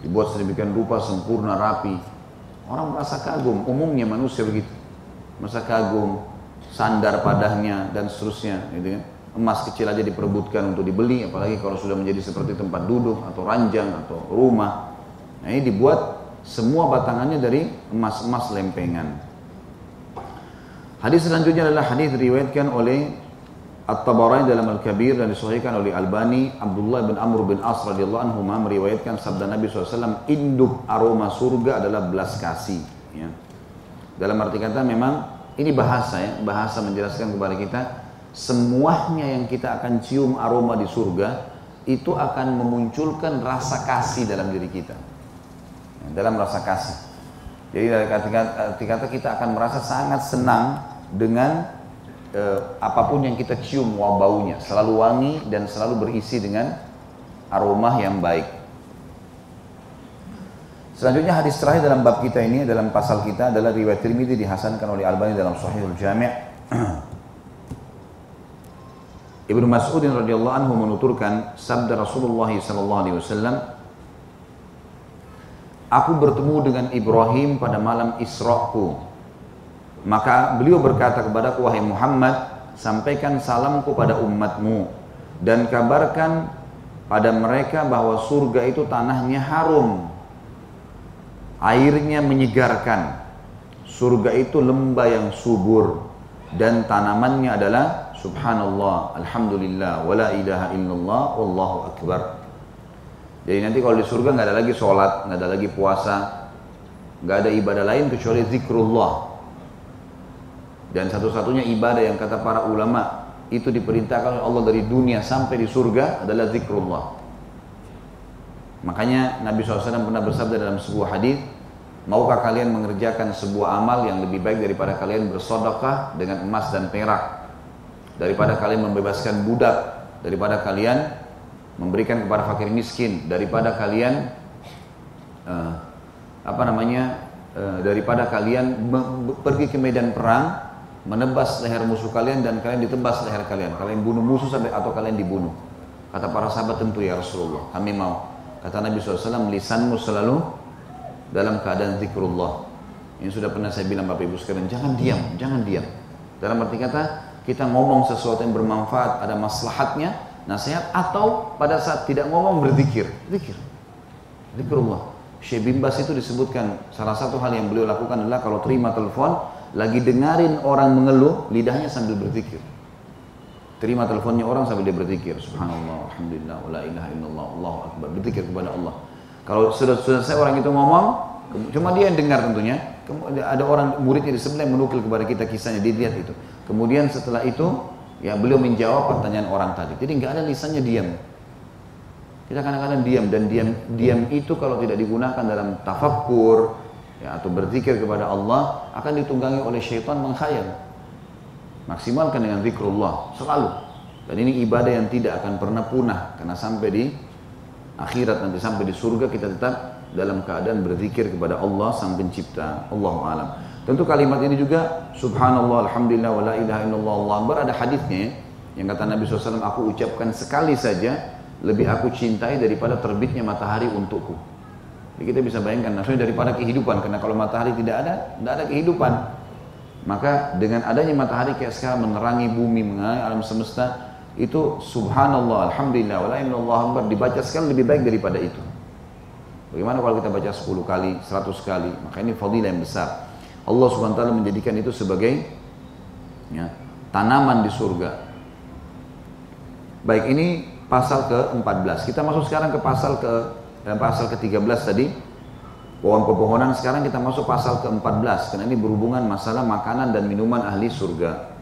dibuat sedemikian rupa sempurna rapi, Orang merasa kagum, umumnya manusia begitu. Merasa kagum, sandar padahnya dan seterusnya, gitu kan. Emas kecil aja diperebutkan untuk dibeli, apalagi kalau sudah menjadi seperti tempat duduk atau ranjang atau rumah. Nah ini dibuat semua batangannya dari emas-emas lempengan. Hadis selanjutnya adalah hadis diriwayatkan oleh At-Tabarani dalam Al-Kabir dan disahihkan oleh Albani, Abdullah bin Amr bin As radhiyallahu anhu meriwayatkan sabda Nabi SAW, induk aroma surga adalah belas kasih. Ya. Dalam arti kata memang ini bahasa ya, bahasa menjelaskan kepada kita semuanya yang kita akan cium aroma di surga itu akan memunculkan rasa kasih dalam diri kita. Ya, dalam rasa kasih. Jadi dari kata, kata kita akan merasa sangat senang dengan eh, apa pun yang kita cium wah baunya selalu wangi dan selalu berisi dengan aroma yang baik. Selanjutnya hadis terakhir dalam bab kita ini dalam pasal kita adalah riwayat Tirmidzi dihasankan oleh Albani dalam Sahihul Jami'. Ibnu Mas'ud radhiyallahu anhu menuturkan sabda Rasulullah sallallahu alaihi wasallam Aku bertemu dengan Ibrahim pada malam Isra'ku maka beliau berkata kepada wahai Muhammad, sampaikan salamku pada umatmu dan kabarkan pada mereka bahwa surga itu tanahnya harum. Airnya menyegarkan. Surga itu lembah yang subur dan tanamannya adalah subhanallah, alhamdulillah, wala ilaha illallah, wallahu akbar. Jadi nanti kalau di surga nggak ada lagi sholat, nggak ada lagi puasa, nggak ada ibadah lain kecuali zikrullah. Dan satu-satunya ibadah yang kata para ulama itu diperintahkan oleh Allah dari dunia sampai di surga adalah zikrullah. Makanya Nabi SAW pernah bersabda dalam sebuah hadis, maukah kalian mengerjakan sebuah amal yang lebih baik daripada kalian bersodokah dengan emas dan perak, daripada kalian membebaskan budak, daripada kalian memberikan kepada fakir miskin, daripada kalian uh, apa namanya, uh, daripada kalian pergi ke medan perang menebas leher musuh kalian dan kalian ditebas leher kalian. Kalian bunuh musuh sampai atau kalian dibunuh. Kata para sahabat tentu ya Rasulullah, kami mau. Kata Nabi SAW, lisanmu selalu dalam keadaan zikrullah. Ini sudah pernah saya bilang Bapak Ibu sekalian, jangan diam, jangan diam. Dalam arti kata, kita ngomong sesuatu yang bermanfaat, ada maslahatnya, nasihat, atau pada saat tidak ngomong berzikir. Zikir. Zikrullah. Syekh Bimbas itu disebutkan, salah satu hal yang beliau lakukan adalah kalau terima telepon, lagi dengarin orang mengeluh, lidahnya sambil berzikir. Terima teleponnya orang sambil dia berzikir. Subhanallah, Alhamdulillah, la ilaha illallah, Allahu Akbar. Berzikir kepada Allah. Kalau sudah selesai orang itu ngomong, cuma dia yang dengar tentunya. Ada orang muridnya di sebelah yang menukil kepada kita kisahnya, dia lihat itu. Kemudian setelah itu, ya beliau menjawab pertanyaan orang tadi. Jadi nggak ada lisannya diam. Kita kadang-kadang diam dan diam diam itu kalau tidak digunakan dalam tafakkur, ya, atau berzikir kepada Allah akan ditunggangi oleh syaitan mengkhayal. Maksimalkan dengan zikrullah selalu. Dan ini ibadah yang tidak akan pernah punah karena sampai di akhirat nanti sampai di surga kita tetap dalam keadaan berzikir kepada Allah sang pencipta. Allah alam. Tentu kalimat ini juga subhanallah alhamdulillah wa la ilaha illallah Allah akbar ada hadisnya yang kata Nabi SAW aku ucapkan sekali saja lebih aku cintai daripada terbitnya matahari untukku. Jadi kita bisa bayangkan nafsunya daripada kehidupan karena kalau matahari tidak ada, tidak ada kehidupan. Maka dengan adanya matahari kayak sekarang menerangi bumi, menerangi alam semesta, itu subhanallah, alhamdulillah, wala Allah dibaca sekali lebih baik daripada itu. Bagaimana kalau kita baca 10 kali, 100 kali, maka ini fadilah yang besar. Allah subhanahu wa ta'ala menjadikan itu sebagai ya, tanaman di surga. Baik, ini pasal ke-14. Kita masuk sekarang ke pasal ke dalam pasal ke-13 tadi. Pohon pepohonan sekarang kita masuk pasal ke-14. Karena ini berhubungan masalah makanan dan minuman ahli surga.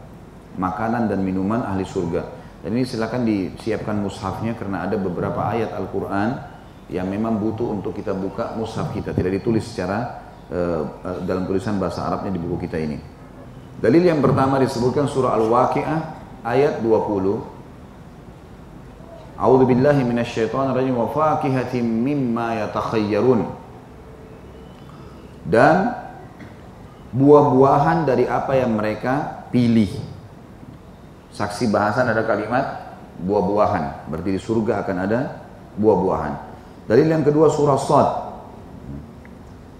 Makanan dan minuman ahli surga. Dan ini silakan disiapkan mushafnya karena ada beberapa ayat Al-Quran yang memang butuh untuk kita buka mushaf kita. Tidak ditulis secara dalam tulisan bahasa Arabnya di buku kita ini dalil yang pertama disebutkan surah Al-Waqi'ah ayat 20 A'udzu billahi minasyaitonir rajim wa fakihatin mimma yatakhayyarun. Dan buah-buahan dari apa yang mereka pilih. Saksi bahasan ada kalimat buah-buahan. Berarti di surga akan ada buah-buahan. Dalil yang kedua surah Sad.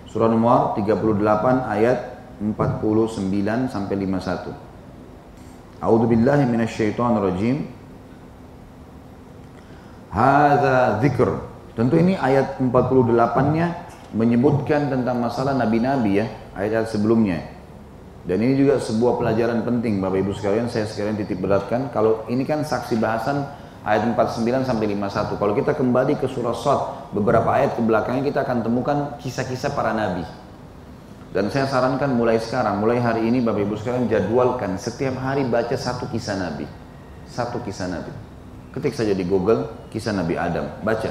Surah nomor 38 ayat 49 sampai 51. A'udzu billahi minasyaitonir rajim. Hadza dzikr. Tentu ini ayat 48-nya menyebutkan tentang masalah nabi-nabi ya, ayat-ayat sebelumnya. Dan ini juga sebuah pelajaran penting Bapak Ibu sekalian, saya sekalian titip beratkan. Kalau ini kan saksi bahasan ayat 49 sampai 51. Kalau kita kembali ke surah Sad, beberapa ayat ke belakangnya kita akan temukan kisah-kisah para nabi. Dan saya sarankan mulai sekarang, mulai hari ini Bapak Ibu sekalian jadwalkan setiap hari baca satu kisah nabi. Satu kisah nabi. Ketik saja di Google kisah Nabi Adam, baca.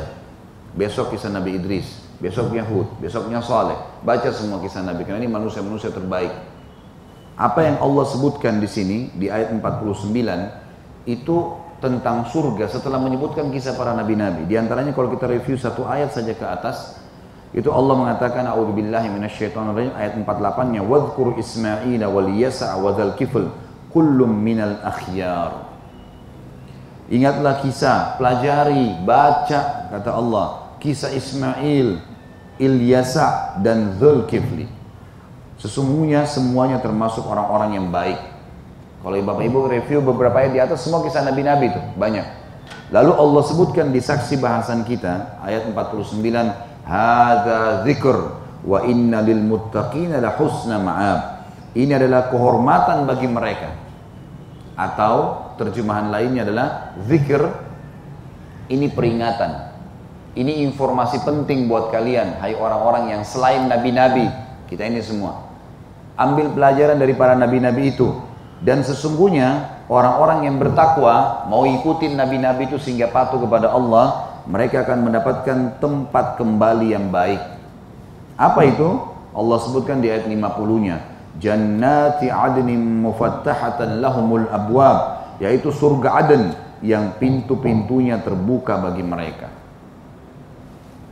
Besok kisah Nabi Idris, besoknya Hud, besoknya Saleh. Baca semua kisah Nabi karena ini manusia-manusia terbaik. Apa yang Allah sebutkan di sini di ayat 49 itu tentang surga setelah menyebutkan kisah para nabi-nabi. Di antaranya kalau kita review satu ayat saja ke atas, itu Allah mengatakan a'udzubillahi minasyaitonirrajim ayat 48-nya wadhkur Ismail wal Yasa' wa dzal kifl kullum minal akhyar. Ingatlah kisah, pelajari, baca kata Allah, kisah Ismail, Ilyasa dan Zulkifli. Sesungguhnya semuanya termasuk orang-orang yang baik. Kalau Bapak Ibu review beberapa ayat di atas semua kisah nabi-nabi itu banyak. Lalu Allah sebutkan di saksi bahasan kita ayat 49, "Hadza dzikr wa inna lil muttaqina la husna ma'ab." Ini adalah kehormatan bagi mereka. Atau terjemahan lainnya adalah zikir ini peringatan ini informasi penting buat kalian hai orang-orang yang selain nabi-nabi kita ini semua ambil pelajaran dari para nabi-nabi itu dan sesungguhnya orang-orang yang bertakwa mau ikutin nabi-nabi itu sehingga patuh kepada Allah mereka akan mendapatkan tempat kembali yang baik apa itu Allah sebutkan di ayat 50-nya jannati adnin mufattahatan lahumul abwab yaitu surga Aden yang pintu-pintunya terbuka bagi mereka.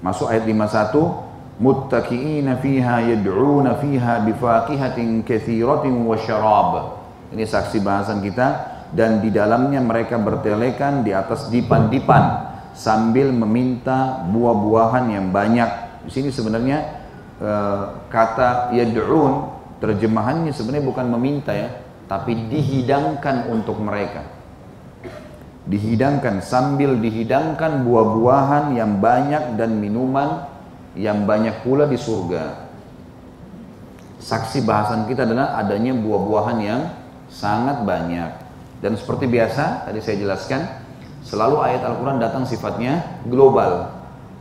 Masuk ayat 51, muttaqiina fiha yad'una fiha bifaqihatin katsiratin wa syarab. Ini saksi bahasan kita dan di dalamnya mereka bertelekan di atas dipan-dipan sambil meminta buah-buahan yang banyak. Di sini sebenarnya uh, kata yad'un terjemahannya sebenarnya bukan meminta ya, tapi dihidangkan untuk mereka. Dihidangkan sambil dihidangkan buah-buahan yang banyak dan minuman yang banyak pula di surga. Saksi bahasan kita adalah adanya buah-buahan yang sangat banyak. Dan seperti biasa, tadi saya jelaskan, selalu ayat Al-Quran datang sifatnya global.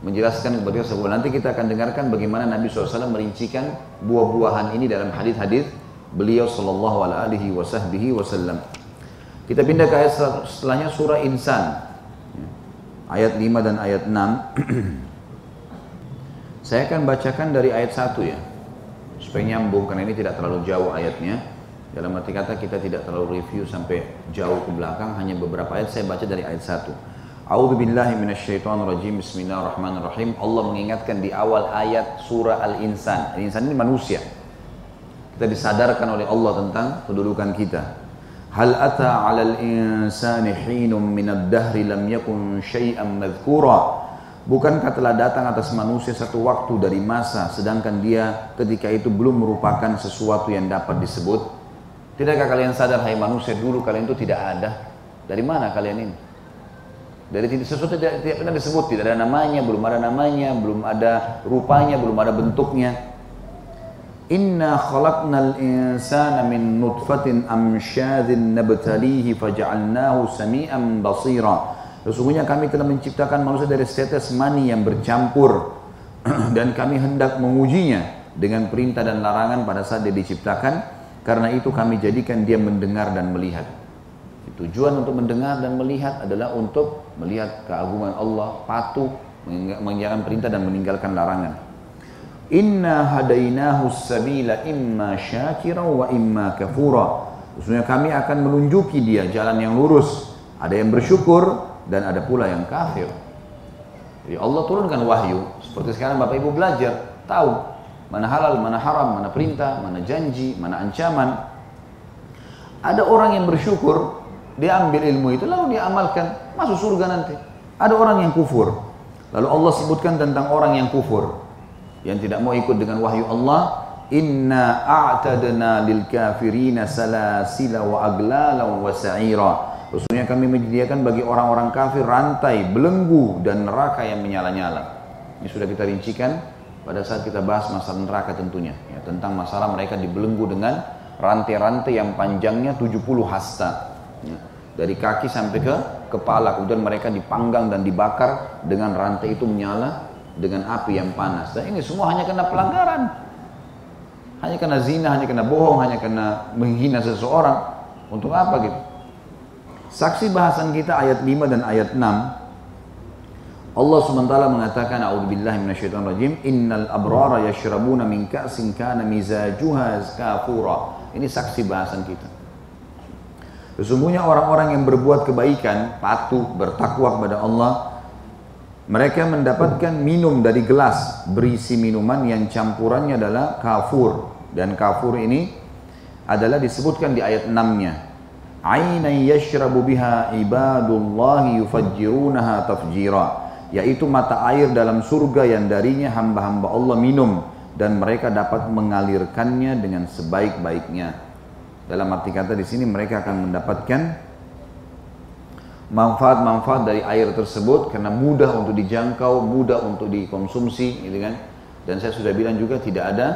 Menjelaskan kepada kita, nanti kita akan dengarkan bagaimana Nabi SAW merincikan buah-buahan ini dalam hadis-hadis beliau sallallahu alaihi wasallam. Kita pindah ke ayat setelahnya surah Insan. Ayat 5 dan ayat 6. Saya akan bacakan dari ayat 1 ya. Supaya nyambung karena ini tidak terlalu jauh ayatnya. Dalam arti kata kita tidak terlalu review sampai jauh ke belakang, hanya beberapa ayat saya baca dari ayat 1. A'udzu billahi rajim. Bismillahirrahmanirrahim. Allah mengingatkan di awal ayat surah Al-Insan. Al-Insan ini manusia. Kita disadarkan oleh Allah tentang kedudukan kita. Hal ata 'alal insani hinum min ad-dahri lam yakun syai'an madhkura. Bukankah telah datang atas manusia satu waktu dari masa sedangkan dia ketika itu belum merupakan sesuatu yang dapat disebut? Tidakkah kalian sadar hai manusia dulu kalian itu tidak ada? Dari mana kalian ini? Dari sesuatu tidak, tidak pernah disebut, tidak ada namanya, belum ada namanya, belum ada rupanya, belum ada bentuknya. Inna khalaqnal insana min nutfatin amsyadhin nabtalihi faja'alnahu sami'an basira. Sesungguhnya kami telah menciptakan manusia dari setetes mani yang bercampur dan kami hendak mengujinya dengan perintah dan larangan pada saat dia diciptakan karena itu kami jadikan dia mendengar dan melihat. Tujuan untuk mendengar dan melihat adalah untuk melihat keagungan Allah, patuh, menjalankan perintah dan meninggalkan larangan. Inna hadainahu sabila imma syakira wa imma kafura. Maksudnya kami akan menunjuki dia jalan yang lurus. Ada yang bersyukur dan ada pula yang kafir. Jadi Allah turunkan wahyu. Seperti sekarang Bapak Ibu belajar, tahu mana halal, mana haram, mana perintah, mana janji, mana ancaman. Ada orang yang bersyukur, dia ambil ilmu itu lalu dia amalkan, masuk surga nanti. Ada orang yang kufur. Lalu Allah sebutkan tentang orang yang kufur yang tidak mau ikut dengan wahyu Allah, inna a'tadna lil kafirina salasila wa aglala wa sa'ira. Sesungguhnya kami menyediakan bagi orang-orang kafir rantai, belenggu dan neraka yang menyala-nyala. Ini sudah kita rincikan pada saat kita bahas masalah neraka tentunya ya, tentang masalah mereka dibelenggu dengan rantai-rantai yang panjangnya 70 hasta ya, dari kaki sampai ke kepala. Kemudian mereka dipanggang dan dibakar dengan rantai itu menyala dengan api yang panas. Dan ini semua hanya karena pelanggaran. Hanya karena zina, hanya karena bohong, hanya karena menghina seseorang. Untuk apa gitu? Saksi bahasan kita ayat 5 dan ayat 6 Allah SWT mengatakan A'udzubillahi minasyaitonirrajim. Innal abrara yashrabuna min ka'sin kana mizajuha kafura. Ini saksi bahasan kita. Sesungguhnya orang-orang yang berbuat kebaikan Patuh, bertakwa kepada Allah Mereka mendapatkan minum dari gelas. Berisi minuman yang campurannya adalah kafur. Dan kafur ini adalah disebutkan di ayat 6-nya Aina yashrabu biha ibadullahi yufajjirunaha tafjira yaitu mata air dalam surga yang darinya hamba-hamba Allah minum dan mereka dapat mengalirkannya dengan sebaik-baiknya. Dalam arti kata di sini mereka akan mendapatkan manfaat-manfaat dari air tersebut karena mudah untuk dijangkau, mudah untuk dikonsumsi, gitu kan. Dan saya sudah bilang juga tidak ada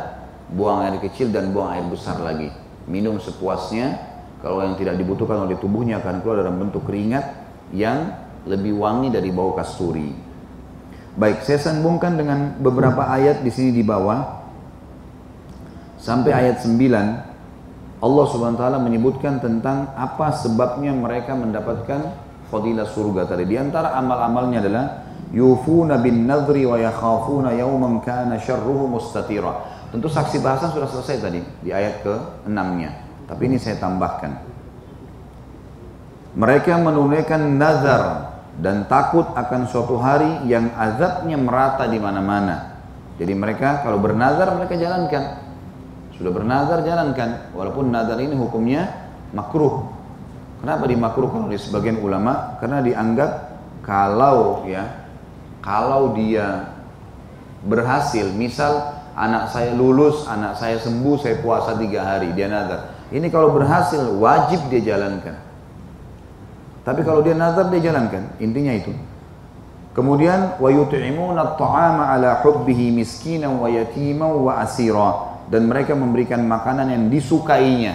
buang air kecil dan buang air besar lagi. Minum sepuasnya, kalau yang tidak dibutuhkan oleh tubuhnya akan keluar dalam bentuk keringat yang lebih wangi dari bau kasturi. Baik, saya sambungkan dengan beberapa ayat di sini di bawah. Sampai ayat 9 Allah Subhanahu wa taala menyebutkan tentang apa sebabnya mereka mendapatkan fadilah surga tadi. Di antara amal-amalnya adalah yufuna bin nadri wa yakhafuna yawman kana syarruhu mustatira. Tentu saksi bahasan sudah selesai tadi di ayat ke-6-nya. Tapi ini saya tambahkan. Mereka menunaikan nazar dan takut akan suatu hari yang azabnya merata di mana-mana. Jadi mereka kalau bernazar mereka jalankan. Sudah bernazar jalankan. Walaupun nazar ini hukumnya makruh. Kenapa dimakruh kalau di sebagian ulama? Karena dianggap kalau ya kalau dia berhasil, misal anak saya lulus, anak saya sembuh, saya puasa tiga hari, dia nazar. Ini kalau berhasil wajib dia jalankan. Tapi kalau dia nazar dia jalankan, intinya itu. Kemudian wa yut'imuna at-ta'ama ala hubbihi miskinan wa yatiman wa asira dan mereka memberikan makanan yang disukainya.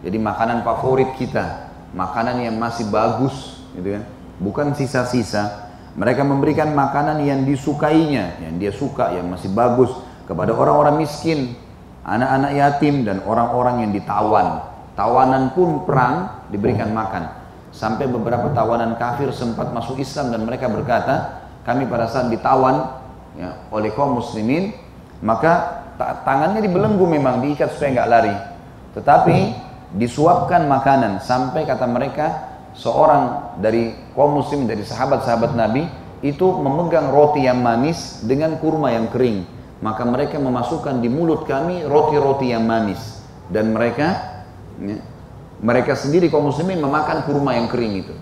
Jadi makanan favorit kita, makanan yang masih bagus gitu kan. Bukan sisa-sisa. Mereka memberikan makanan yang disukainya, yang dia suka, yang masih bagus kepada orang-orang miskin, anak-anak yatim dan orang-orang yang ditawan. Tawanan pun perang diberikan makan. Sampai beberapa tawanan kafir sempat masuk Islam dan mereka berkata, kami pada saat ditawan ya, oleh kaum muslimin, maka tangannya dibelenggu memang diikat supaya nggak lari. Tetapi disuapkan makanan sampai kata mereka seorang dari kaum muslim dari sahabat-sahabat Nabi itu memegang roti yang manis dengan kurma yang kering. Maka mereka memasukkan di mulut kami roti-roti yang manis dan mereka ya, mereka sendiri kaum muslimin memakan kurma yang kering itu.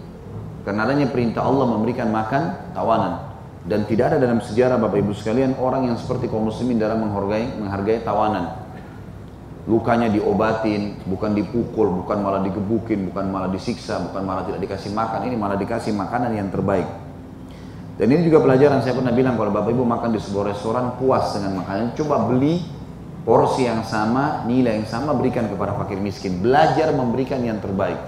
Karena adanya perintah Allah memberikan makan tawanan. Dan tidak ada dalam sejarah Bapak Ibu sekalian orang yang seperti kaum muslimin dalam menghargai, menghargai tawanan. Lukanya diobatin, bukan dipukul, bukan malah digebukin, bukan malah disiksa, bukan malah tidak dikasih makan. Ini malah dikasih makanan yang terbaik. Dan ini juga pelajaran saya pernah bilang kalau Bapak Ibu makan di sebuah restoran puas dengan makanan, coba beli porsi yang sama, nilai yang sama berikan kepada fakir miskin. Belajar memberikan yang terbaik.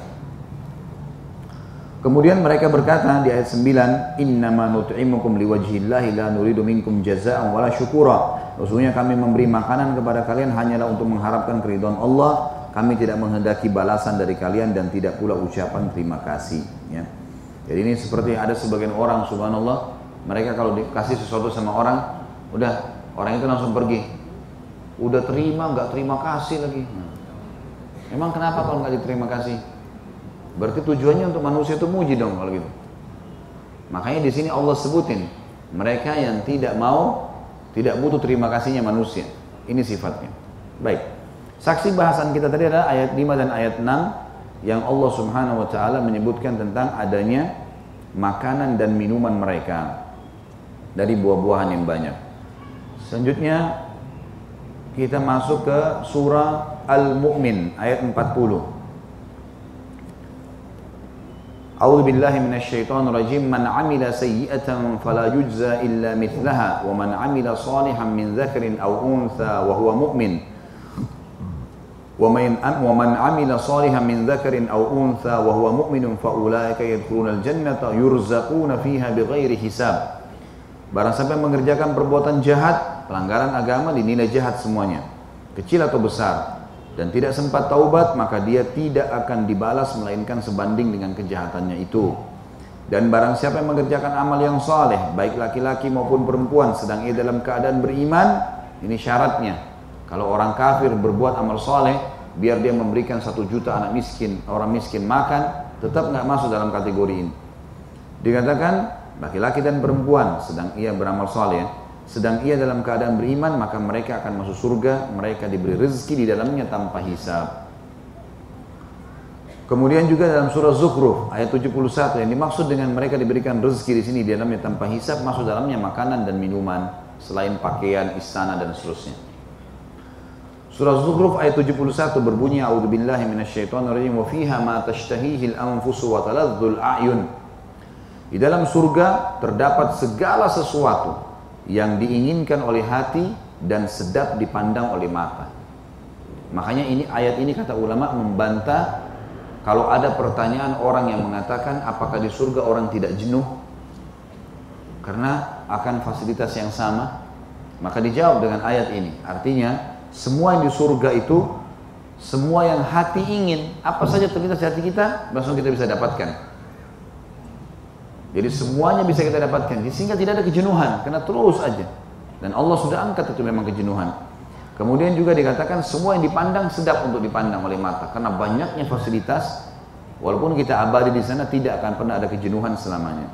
Kemudian mereka berkata di ayat 9, "Innama nut'imukum liwajhillahi la nuridu minkum jazaa'an wala syukura." Sesungguhnya kami memberi makanan kepada kalian hanyalah untuk mengharapkan keridhaan Allah. Kami tidak menghendaki balasan dari kalian dan tidak pula ucapan terima kasih, ya. Jadi ini seperti ada sebagian orang subhanallah, mereka kalau dikasih sesuatu sama orang, udah orang itu langsung pergi. Udah terima nggak terima kasih lagi. Emang kenapa kalau nggak diterima kasih? Berarti tujuannya untuk manusia itu muji dong kalau gitu. Makanya di sini Allah sebutin mereka yang tidak mau, tidak butuh terima kasihnya manusia. Ini sifatnya. Baik. Saksi bahasan kita tadi adalah ayat 5 dan ayat 6 yang Allah Subhanahu wa taala menyebutkan tentang adanya makanan dan minuman mereka dari buah-buahan yang banyak. Selanjutnya kita masuk ke surah Al-Mu'min ayat 40. أعوذ بالله من الشيطان الرجيم من عمل سيئة فلا يجزى إلا مثلها ومن عمل صالحا من ذكر أو أنثى وهو مؤمن ومن ومن عمل صالحا من ذكر أو أنثى وهو مؤمن فأولئك يدخلون الجنة يرزقون فيها بغير حساب Barang siapa yang mengerjakan perbuatan jahat, pelanggaran agama dinilai jahat semuanya, kecil atau besar dan tidak sempat taubat maka dia tidak akan dibalas melainkan sebanding dengan kejahatannya itu. Dan barang siapa yang mengerjakan amal yang saleh baik laki-laki maupun perempuan sedang ia dalam keadaan beriman ini syaratnya. Kalau orang kafir berbuat amal saleh biar dia memberikan satu juta anak miskin orang miskin makan tetap nggak masuk dalam kategori ini. Dikatakan laki-laki dan perempuan sedang ia beramal saleh sedang ia dalam keadaan beriman maka mereka akan masuk surga mereka diberi rezeki di dalamnya tanpa hisab Kemudian juga dalam surah Zukhruf ayat 71 yang dimaksud dengan mereka diberikan rezeki di sini di dalamnya tanpa hisab masuk dalamnya makanan dan minuman selain pakaian, istana dan seterusnya. Surah Zukhruf ayat 71 berbunyi a'udzubillahi minasyaitonirrajim wa fiha ma tashtahihi al-anfusu wa taladzul a'yun. Di dalam surga terdapat segala sesuatu yang diinginkan oleh hati dan sedap dipandang oleh mata. Makanya ini ayat ini kata ulama membantah kalau ada pertanyaan orang yang mengatakan apakah di surga orang tidak jenuh karena akan fasilitas yang sama, maka dijawab dengan ayat ini. Artinya semua yang di surga itu semua yang hati ingin, apa saja terlintas di hati kita, langsung kita bisa dapatkan. Jadi semuanya bisa kita dapatkan. Sehingga tidak ada kejenuhan. Karena terus aja. Dan Allah sudah angkat itu memang kejenuhan. Kemudian juga dikatakan semua yang dipandang sedap untuk dipandang oleh mata. Karena banyaknya fasilitas. Walaupun kita abadi di sana tidak akan pernah ada kejenuhan selamanya.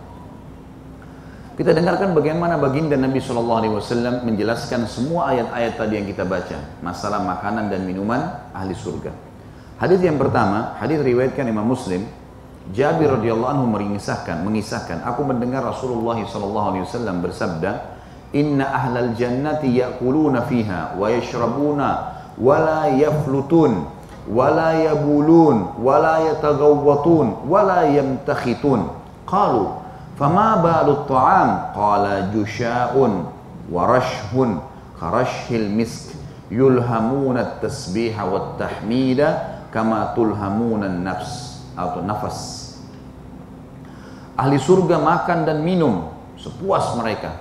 Kita dengarkan bagaimana baginda Nabi SAW menjelaskan semua ayat-ayat tadi yang kita baca. Masalah makanan dan minuman ahli surga. Hadis yang pertama, hadis riwayatkan Imam Muslim Jabir radhiyallahu anhu mengisahkan, mengisahkan, aku mendengar Rasulullah sallallahu alaihi wasallam bersabda, "Inna ahlal jannati ya'kuluna fiha wa yashrabuna wa la yaflutun wa la yabulun wa la yataghawwatun wa la yamtakhitun." Qalu, "Fama balu at-ta'am?" Qala jusha'un wa rashhun kharashhil misk yulhamuna at-tasbiha wat-tahmida kama tulhamuna an-nafs atau nafas Ahli surga makan dan minum sepuas mereka.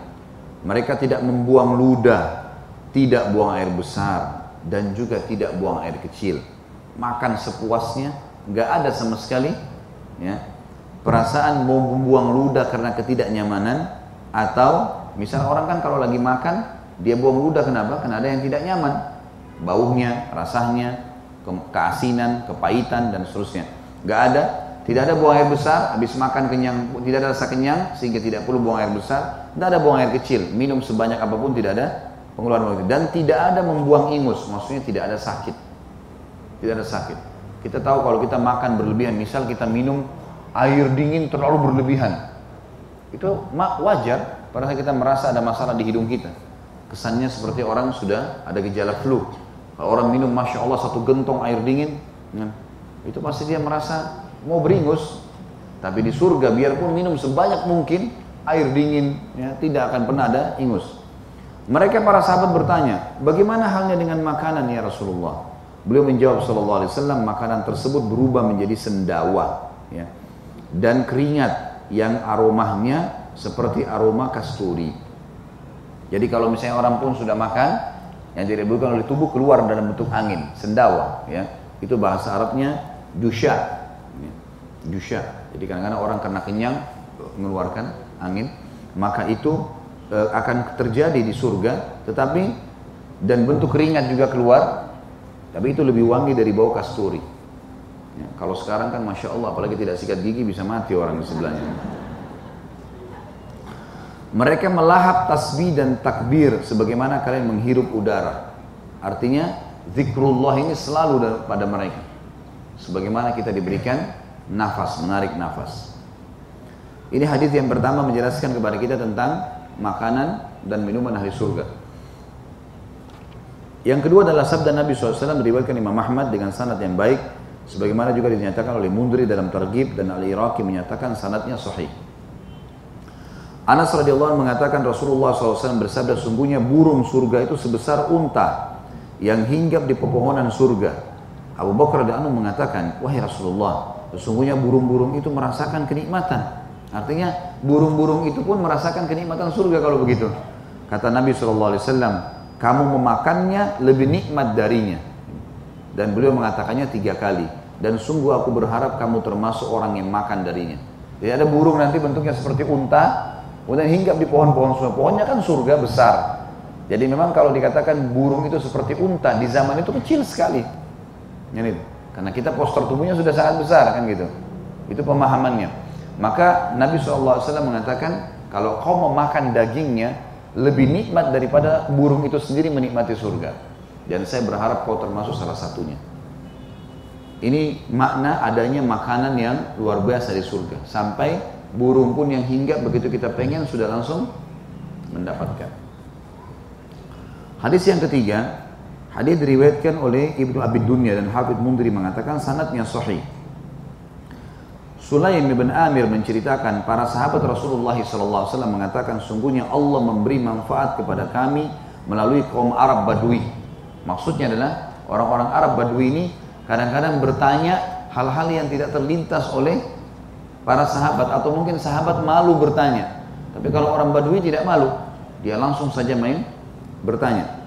Mereka tidak membuang ludah, tidak buang air besar, dan juga tidak buang air kecil. Makan sepuasnya, nggak ada sama sekali. Ya, perasaan mau membuang ludah karena ketidaknyamanan atau misal orang kan kalau lagi makan dia buang ludah kenapa? Karena ada yang tidak nyaman, baunya, rasanya, keasinan, kepahitan dan seterusnya. Nggak ada, tidak ada buang air besar, habis makan kenyang, tidak ada rasa kenyang, sehingga tidak perlu buang air besar. Tidak ada buang air kecil, minum sebanyak apa pun tidak ada pengeluaran waktu. Dan tidak ada membuang ingus, maksudnya tidak ada sakit. Tidak ada sakit. Kita tahu kalau kita makan berlebihan, misal kita minum air dingin terlalu berlebihan. Itu wajar pada kita merasa ada masalah di hidung kita. Kesannya seperti orang sudah ada gejala flu. Kalau orang minum Masya Allah satu gentong air dingin, ya, itu pasti dia merasa mau beringus, tapi di surga biarpun minum sebanyak mungkin air dingin, ya, tidak akan pernah ada ingus. Mereka para sahabat bertanya, bagaimana halnya dengan makanan ya Rasulullah? Beliau menjawab Sallallahu Alaihi Wasallam, makanan tersebut berubah menjadi sendawa. Ya. dan keringat yang aromanya seperti aroma kasturi. Jadi kalau misalnya orang pun sudah makan, yang direbutkan oleh tubuh keluar dalam bentuk angin, sendawa, ya. Itu bahasa Arabnya dusya. Ya. Dusya. Jadi kadang-kadang orang karena kenyang mengeluarkan angin, maka itu e, akan terjadi di surga, tetapi dan bentuk keringat juga keluar, tapi itu lebih wangi dari bau kasturi. Ya, kalau sekarang kan masya Allah, apalagi tidak sikat gigi bisa mati orang di sebelahnya. Mereka melahap tasbih dan takbir sebagaimana kalian menghirup udara. Artinya zikrullah ini selalu pada mereka. Sebagaimana kita diberikan nafas, menarik nafas. Ini hadis yang pertama menjelaskan kepada kita tentang makanan dan minuman ahli surga. Yang kedua adalah sabda Nabi SAW diriwayatkan Imam Ahmad dengan sanad yang baik sebagaimana juga dinyatakan oleh Mundri dalam Targhib dan Al-Iraqi menyatakan sanadnya sahih. Anas radhiyallahu mengatakan Rasulullah SAW bersabda sungguhnya burung surga itu sebesar unta yang hinggap di pepohonan surga. Abu Bakar radhiyallahu mengatakan, wahai Rasulullah, sesungguhnya burung-burung itu merasakan kenikmatan. Artinya burung-burung itu pun merasakan kenikmatan surga kalau begitu. Kata Nabi SAW, kamu memakannya lebih nikmat darinya. Dan beliau mengatakannya tiga kali. Dan sungguh aku berharap kamu termasuk orang yang makan darinya. Jadi ada burung nanti bentuknya seperti unta, Kemudian hinggap di pohon-pohon surga. Pohonnya kan surga besar. Jadi memang kalau dikatakan burung itu seperti unta di zaman itu kecil sekali. Ini karena kita postur tubuhnya sudah sangat besar kan gitu. Itu pemahamannya. Maka Nabi SAW mengatakan kalau kau memakan dagingnya lebih nikmat daripada burung itu sendiri menikmati surga. Dan saya berharap kau termasuk salah satunya. Ini makna adanya makanan yang luar biasa di surga. Sampai burung pun yang hingga begitu kita pengen sudah langsung mendapatkan. Hadis yang ketiga, hadis diriwayatkan oleh Ibnu Abi Dunya dan Hafidh Mundri mengatakan sanatnya sahih. Sulaim bin Amir menceritakan para sahabat Rasulullah SAW mengatakan sungguhnya Allah memberi manfaat kepada kami melalui kaum Arab Badui. Maksudnya adalah orang-orang Arab Badui ini kadang-kadang bertanya hal-hal yang tidak terlintas oleh para sahabat atau mungkin sahabat malu bertanya. Tapi kalau orang Badui tidak malu, dia langsung saja main bertanya.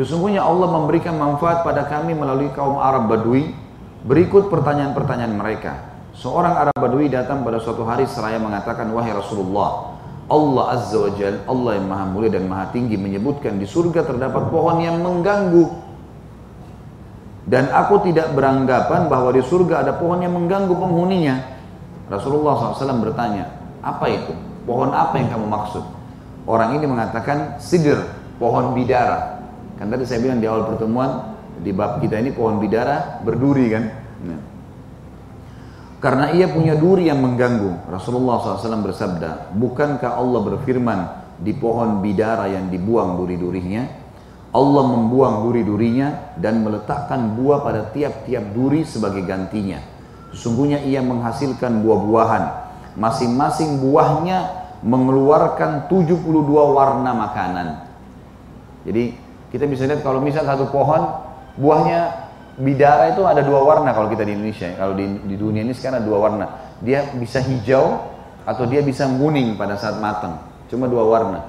Sesungguhnya Allah memberikan manfaat pada kami melalui kaum Arab Badui. Berikut pertanyaan-pertanyaan mereka. Seorang Arab Badui datang pada suatu hari seraya mengatakan, Wahai Rasulullah, Allah Azza wa Jal, Allah yang maha mulia dan maha tinggi menyebutkan di surga terdapat pohon yang mengganggu. Dan aku tidak beranggapan bahwa di surga ada pohon yang mengganggu penghuninya. Rasulullah SAW bertanya, apa itu? Pohon apa yang kamu maksud? Orang ini mengatakan sidir, pohon bidara. Kan tadi saya bilang di awal pertemuan, di bab kita ini pohon bidara berduri kan? Nah. Karena ia punya duri yang mengganggu. Rasulullah SAW bersabda, bukankah Allah berfirman di pohon bidara yang dibuang duri-durinya? Allah membuang duri-durinya dan meletakkan buah pada tiap-tiap duri sebagai gantinya. Sesungguhnya ia menghasilkan buah-buahan. Masing-masing buahnya mengeluarkan 72 warna makanan. Jadi kita bisa lihat kalau misal satu pohon buahnya bidara itu ada dua warna kalau kita di Indonesia. Kalau di, di dunia ini sekarang ada dua warna. Dia bisa hijau atau dia bisa kuning pada saat matang. Cuma dua warna.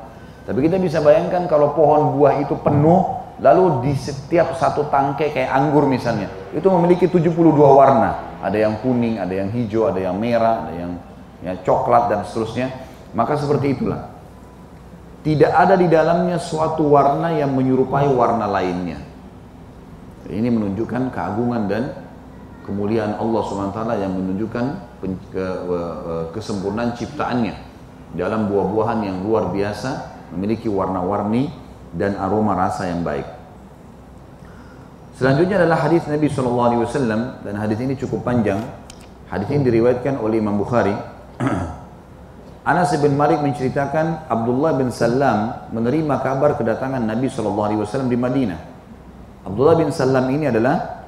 Tapi kita bisa bayangkan kalau pohon buah itu penuh Lalu di setiap satu tangkai kayak anggur misalnya, itu memiliki 72 warna. Ada yang kuning, ada yang hijau, ada yang merah, ada yang ya, coklat dan seterusnya. Maka seperti itulah. Tidak ada di dalamnya suatu warna yang menyerupai warna lainnya. Ini menunjukkan keagungan dan kemuliaan Allah SWT yang menunjukkan kesempurnaan ciptaannya dalam buah-buahan yang luar biasa memiliki warna-warni dan aroma rasa yang baik. Selanjutnya adalah hadis Nabi SAW dan hadis ini cukup panjang. Hadis ini diriwayatkan oleh Imam Bukhari. Anas bin Malik menceritakan Abdullah bin Salam menerima kabar kedatangan Nabi SAW di Madinah. Abdullah bin Salam ini adalah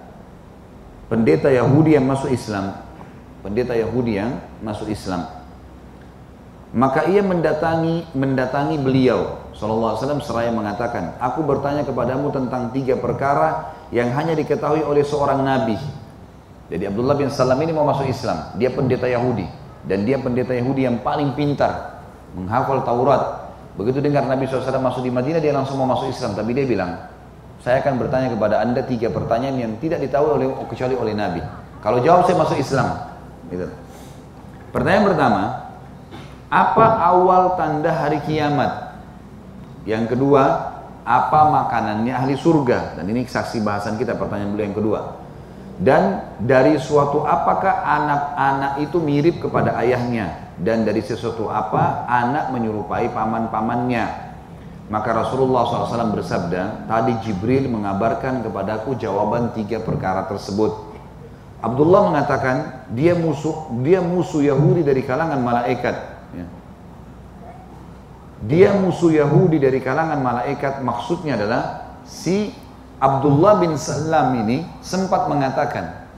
pendeta Yahudi yang masuk Islam. Pendeta Yahudi yang masuk Islam. Maka ia mendatangi mendatangi beliau Wasallam seraya mengatakan, aku bertanya kepadamu tentang tiga perkara yang hanya diketahui oleh seorang nabi. Jadi Abdullah bin Salam ini mau masuk Islam. Dia pendeta Yahudi. Dan dia pendeta Yahudi yang paling pintar. Menghafal Taurat. Begitu dengar Nabi SAW masuk di Madinah, dia langsung mau masuk Islam. Tapi dia bilang, saya akan bertanya kepada anda tiga pertanyaan yang tidak ditahu oleh kecuali oleh Nabi. Kalau jawab saya masuk Islam. Gitu. Pertanyaan pertama, apa awal tanda hari kiamat? Yang kedua, apa makanannya ahli surga? Dan ini saksi bahasan kita pertanyaan beliau yang kedua. Dan dari suatu apakah anak-anak itu mirip kepada ayahnya? Dan dari sesuatu apa anak menyerupai paman-pamannya? Maka Rasulullah SAW bersabda, tadi Jibril mengabarkan kepadaku jawaban tiga perkara tersebut. Abdullah mengatakan dia musuh dia musuh Yahudi dari kalangan malaikat. Ya. Dia musuh Yahudi dari kalangan malaikat maksudnya adalah si Abdullah bin Salam ini sempat mengatakan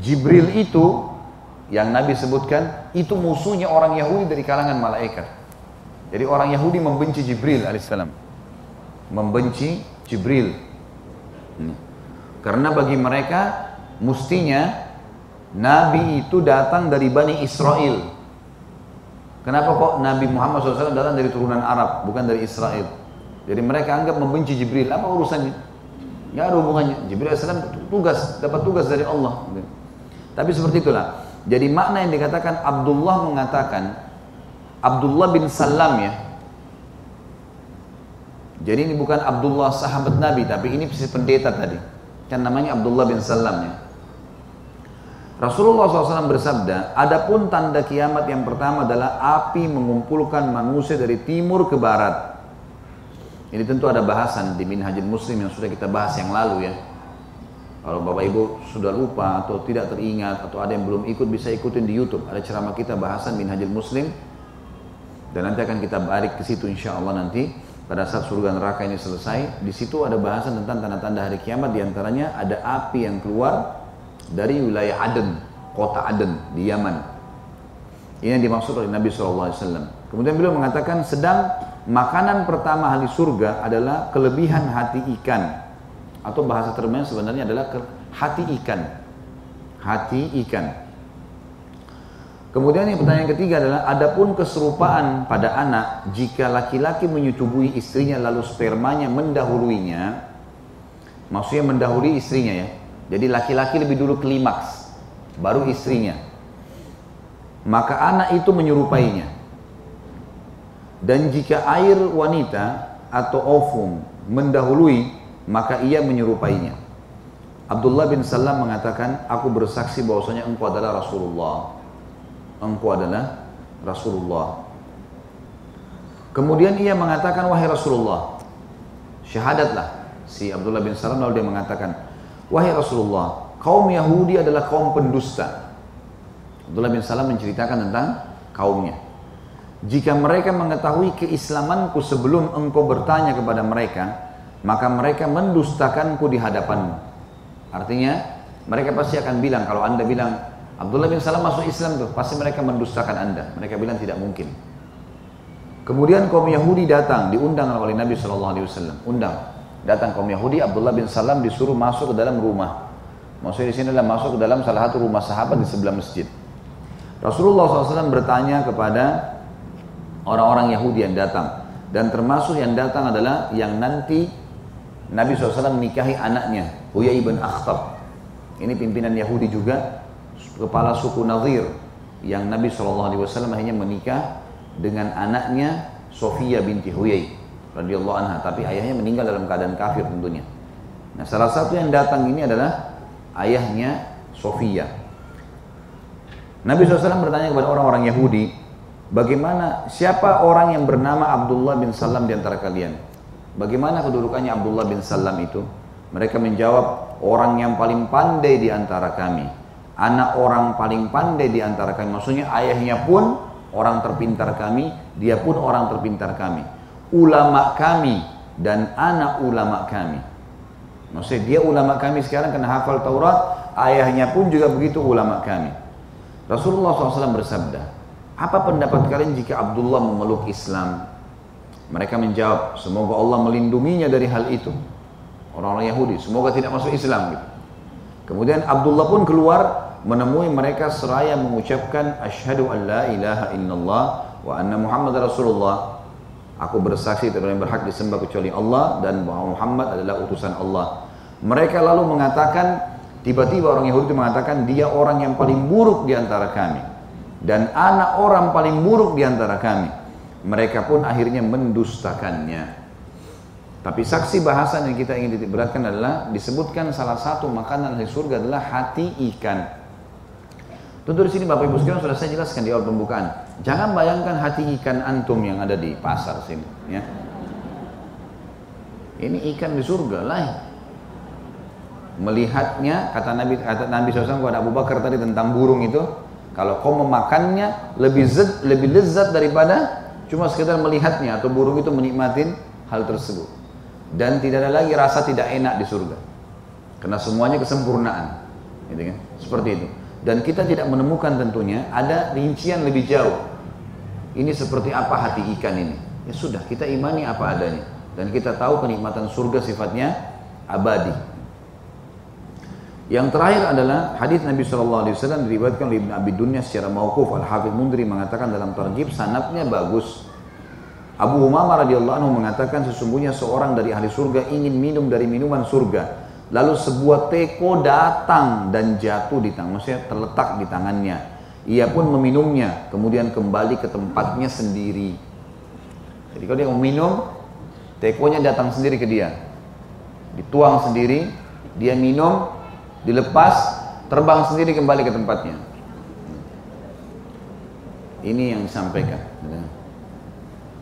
Jibril itu yang Nabi sebutkan itu musuhnya orang Yahudi dari kalangan malaikat. Jadi orang Yahudi membenci Jibril alaihissalam. Membenci Jibril. Karena bagi mereka Mestinya Nabi itu datang dari Bani Israel. Kenapa kok Nabi Muhammad SAW datang dari turunan Arab, bukan dari Israel? Jadi mereka anggap membenci Jibril. Apa urusannya? Ya ada hubungannya. Jibril AS tugas, dapat tugas dari Allah. Tapi seperti itulah. Jadi makna yang dikatakan Abdullah mengatakan Abdullah bin Salam ya. Jadi ini bukan Abdullah sahabat Nabi, tapi ini pendeta tadi. Kan namanya Abdullah bin Salam ya. Rasulullah SAW bersabda, adapun tanda kiamat yang pertama adalah api mengumpulkan manusia dari timur ke barat. Ini tentu ada bahasan di Minhajul Muslim yang sudah kita bahas yang lalu ya. Kalau Bapak Ibu sudah lupa atau tidak teringat atau ada yang belum ikut bisa ikutin di YouTube. Ada ceramah kita bahasan Minhajul Muslim dan nanti akan kita balik ke situ insya Allah nanti pada saat surga neraka ini selesai. Di situ ada bahasan tentang tanda-tanda hari kiamat di antaranya ada api yang keluar dari wilayah Aden, kota Aden di Yaman. Ini yang dimaksud oleh Nabi SAW. Kemudian beliau mengatakan sedang makanan pertama ahli surga adalah kelebihan hati ikan. Atau bahasa termnya sebenarnya adalah hati ikan. Hati ikan. Kemudian yang pertanyaan ketiga adalah adapun keserupaan pada anak jika laki-laki menyetubui istrinya lalu spermanya mendahuluinya maksudnya mendahului istrinya ya jadi laki-laki lebih dulu klimaks, baru istrinya. Maka anak itu menyerupainya. Dan jika air wanita atau ovum mendahului, maka ia menyerupainya. Abdullah bin Salam mengatakan, aku bersaksi bahwasanya engkau adalah Rasulullah. Engkau adalah Rasulullah. Kemudian ia mengatakan, wahai Rasulullah, syahadatlah. Si Abdullah bin Salam lalu dia mengatakan, Wahai Rasulullah, kaum Yahudi adalah kaum pendusta. Abdullah bin Salam menceritakan tentang kaumnya. Jika mereka mengetahui keislamanku sebelum engkau bertanya kepada mereka, maka mereka mendustakanku di hadapanmu. Artinya, mereka pasti akan bilang, kalau anda bilang, Abdullah bin Salam masuk Islam tuh, pasti mereka mendustakan anda. Mereka bilang tidak mungkin. Kemudian kaum Yahudi datang, diundang oleh Nabi SAW. Undang. Datang kaum Yahudi, Abdullah bin Salam disuruh masuk ke dalam rumah. Maksudnya di sini adalah masuk ke dalam salah satu rumah sahabat di sebelah masjid. Rasulullah SAW bertanya kepada orang-orang Yahudi yang datang. Dan termasuk yang datang adalah yang nanti Nabi SAW menikahi anaknya, Huyai bin Akhtab. Ini pimpinan Yahudi juga, kepala suku Nazir. Yang Nabi SAW hanya menikah dengan anaknya Sofia binti Huyai radhiyallahu anha, tapi ayahnya meninggal dalam keadaan kafir tentunya. Nah, salah satu yang datang ini adalah ayahnya Sofia. Nabi SAW bertanya kepada orang-orang Yahudi, bagaimana siapa orang yang bernama Abdullah bin Salam di antara kalian? Bagaimana kedudukannya Abdullah bin Salam itu? Mereka menjawab, orang yang paling pandai di antara kami. Anak orang paling pandai di antara kami. Maksudnya ayahnya pun orang terpintar kami, dia pun orang terpintar kami ulama kami dan anak ulama kami. Maksudnya dia ulama kami sekarang kena hafal Taurat, ayahnya pun juga begitu ulama kami. Rasulullah SAW bersabda, apa pendapat kalian jika Abdullah memeluk Islam? Mereka menjawab, semoga Allah melindunginya dari hal itu. Orang-orang Yahudi, semoga tidak masuk Islam. Gitu. Kemudian Abdullah pun keluar menemui mereka seraya mengucapkan asyhadu an la ilaha illallah wa anna Muhammad Rasulullah. Aku bersaksi tidak yang berhak disembah kecuali Allah dan bahwa Muhammad adalah utusan Allah. Mereka lalu mengatakan, tiba-tiba orang Yahudi mengatakan dia orang yang paling buruk di antara kami dan anak orang paling buruk di antara kami. Mereka pun akhirnya mendustakannya. Tapi saksi bahasan yang kita ingin beratkan adalah disebutkan salah satu makanan dari surga adalah hati ikan. Tentu di sini Bapak Ibu sekalian sudah saya jelaskan di awal pembukaan. Jangan bayangkan hati ikan antum yang ada di pasar sini, ya. Ini ikan di surga lah. Melihatnya kata Nabi kata Nabi SAW kepada Abu Bakar tadi tentang burung itu, kalau kau memakannya lebih lebih lezat daripada cuma sekedar melihatnya atau burung itu menikmatin hal tersebut. Dan tidak ada lagi rasa tidak enak di surga. Karena semuanya kesempurnaan. Gitu kan? Seperti itu dan kita tidak menemukan tentunya ada rincian lebih jauh. Ini seperti apa hati ikan ini? Ya sudah, kita imani apa adanya dan kita tahu kenikmatan surga sifatnya abadi. Yang terakhir adalah hadis Nabi Shallallahu Alaihi Wasallam diriwayatkan oleh Ibn Abi Dunya secara mauquf Al Hafidh Mundri mengatakan dalam tarjib sanatnya bagus. Abu Umamah radhiyallahu anhu mengatakan sesungguhnya seorang dari ahli surga ingin minum dari minuman surga Lalu sebuah teko datang dan jatuh di tangan, maksudnya terletak di tangannya. Ia pun meminumnya, kemudian kembali ke tempatnya sendiri. Jadi kalau dia mau minum, tekonya datang sendiri ke dia. Dituang sendiri, dia minum, dilepas, terbang sendiri kembali ke tempatnya. Ini yang disampaikan.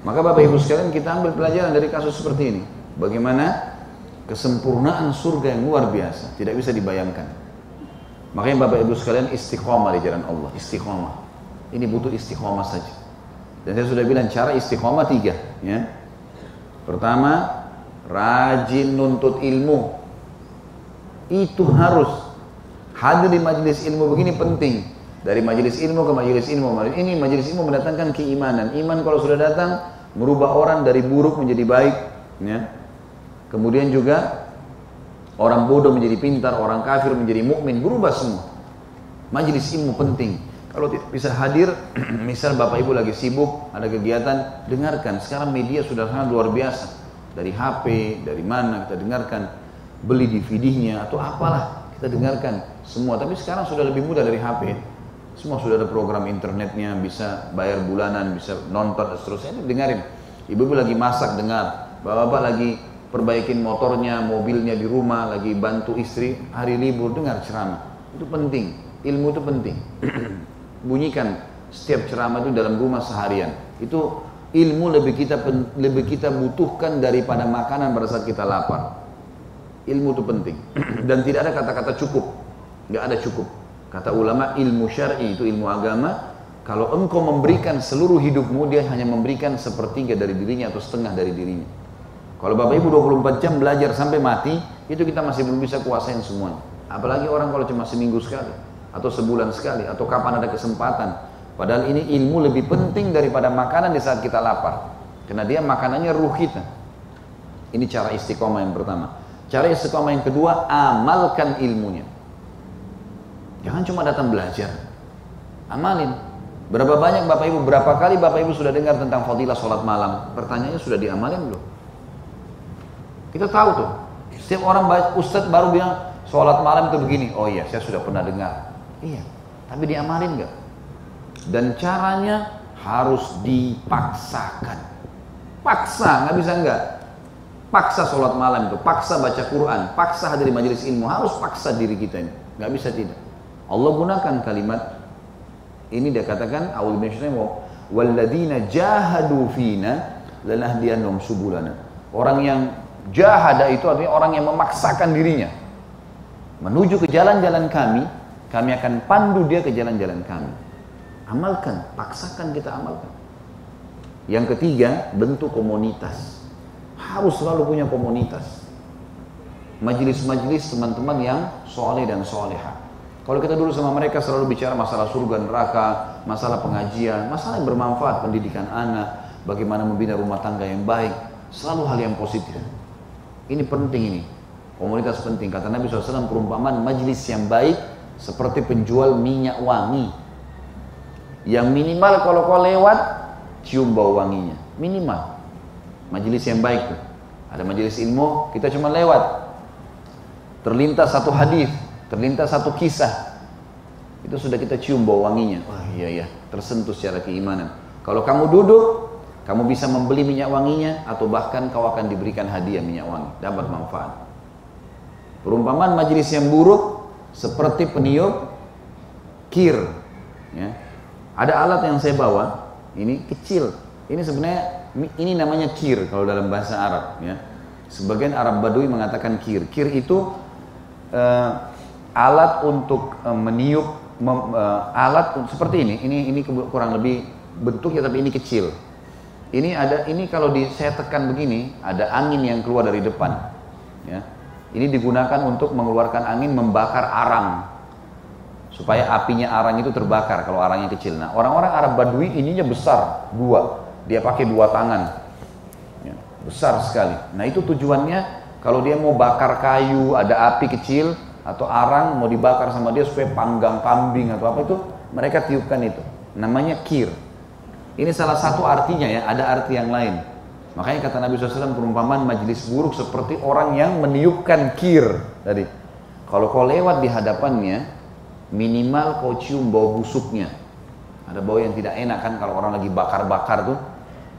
Maka Bapak Ibu sekalian kita ambil pelajaran dari kasus seperti ini. Bagaimana kesempurnaan surga yang luar biasa, tidak bisa dibayangkan. Makanya Bapak Ibu sekalian istiqomah di jalan Allah, istiqomah. Ini butuh istiqomah saja. Dan saya sudah bilang cara istiqomah tiga. Ya. Pertama, rajin nuntut ilmu. Itu harus hadir di majelis ilmu begini penting. Dari majelis ilmu ke majelis ilmu. Ini majelis ilmu mendatangkan keimanan. Iman kalau sudah datang merubah orang dari buruk menjadi baik. Ya. Kemudian juga orang bodoh menjadi pintar, orang kafir menjadi mukmin, berubah semua. Majelis ilmu penting. Kalau tidak bisa hadir, misal Bapak Ibu lagi sibuk, ada kegiatan, dengarkan. Sekarang media sudah sangat luar biasa. Dari HP, dari mana kita dengarkan. Beli DVD-nya atau apalah kita dengarkan semua. Tapi sekarang sudah lebih mudah dari HP. Semua sudah ada program internetnya, bisa bayar bulanan, bisa nonton, dan seterusnya. Dengarin. Ibu-ibu lagi masak, dengar. Bapak-bapak lagi perbaikin motornya, mobilnya di rumah, lagi bantu istri, hari libur dengar ceramah. Itu penting, ilmu itu penting. Bunyikan setiap ceramah itu dalam rumah seharian. Itu ilmu lebih kita lebih kita butuhkan daripada makanan pada saat kita lapar. Ilmu itu penting dan tidak ada kata-kata cukup, nggak ada cukup. Kata ulama ilmu syar'i itu ilmu agama. Kalau engkau memberikan seluruh hidupmu, dia hanya memberikan sepertiga dari dirinya atau setengah dari dirinya. Kalau Bapak Ibu 24 jam belajar sampai mati, itu kita masih belum bisa kuasain semuanya. Apalagi orang kalau cuma seminggu sekali, atau sebulan sekali, atau kapan ada kesempatan. Padahal ini ilmu lebih penting daripada makanan di saat kita lapar. Karena dia makanannya ruh kita. Ini cara istiqomah yang pertama. Cara istiqomah yang kedua, amalkan ilmunya. Jangan cuma datang belajar. Amalin. Berapa banyak Bapak Ibu, berapa kali Bapak Ibu sudah dengar tentang fadilah sholat malam? Pertanyaannya sudah diamalin belum? Kita tahu tuh. Setiap orang ustadz baru bilang sholat malam itu begini. Oh iya, saya sudah pernah dengar. Iya, tapi diamalin nggak? Dan caranya harus dipaksakan. Paksa, nggak bisa nggak. Paksa sholat malam itu, paksa baca Quran, paksa hadir di majelis ilmu, harus paksa diri kita ini. Nggak bisa tidak. Allah gunakan kalimat ini dia katakan awal bin Walladina jahadu fina subulana. Orang yang Jahada itu artinya orang yang memaksakan dirinya. Menuju ke jalan-jalan kami, kami akan pandu dia ke jalan-jalan kami. Amalkan, paksakan kita amalkan. Yang ketiga, bentuk komunitas. Harus selalu punya komunitas. Majelis-majelis teman-teman yang soleh dan soleha. Kalau kita dulu sama mereka selalu bicara masalah surga neraka, masalah pengajian, masalah yang bermanfaat, pendidikan anak, bagaimana membina rumah tangga yang baik, selalu hal yang positif. Ini penting ini. Komunitas penting. Kata Nabi SAW perumpamaan majlis yang baik seperti penjual minyak wangi. Yang minimal kalau kau lewat cium bau wanginya. Minimal. Majelis yang baik tuh. Ada majelis ilmu, kita cuma lewat. Terlintas satu hadis, terlintas satu kisah. Itu sudah kita cium bau wanginya. Wah iya ya, tersentuh secara keimanan. Kalau kamu duduk, kamu bisa membeli minyak wanginya atau bahkan kau akan diberikan hadiah minyak wangi, dapat manfaat. Perumpamaan majelis yang buruk seperti peniup kir. Ya. Ada alat yang saya bawa, ini kecil. Ini sebenarnya ini namanya kir kalau dalam bahasa Arab. Ya. Sebagian Arab Badui mengatakan kir. Kir itu uh, alat untuk uh, meniup, mem, uh, alat seperti ini. Ini ini kurang lebih bentuknya tapi ini kecil. Ini ada ini kalau di, saya tekan begini ada angin yang keluar dari depan. Ya ini digunakan untuk mengeluarkan angin membakar arang. Supaya apinya arang itu terbakar kalau arangnya kecil. Nah orang-orang Arab Badui ininya besar, dua. Dia pakai dua tangan. Ya, besar sekali. Nah itu tujuannya kalau dia mau bakar kayu, ada api kecil atau arang mau dibakar sama dia supaya panggang kambing atau apa itu, mereka tiupkan itu. Namanya kir. Ini salah satu artinya ya, ada arti yang lain. Makanya kata Nabi SAW perumpamaan majlis buruk seperti orang yang meniupkan kir tadi. Kalau kau lewat di hadapannya, minimal kau cium bau busuknya. Ada bau yang tidak enak kan kalau orang lagi bakar-bakar tuh,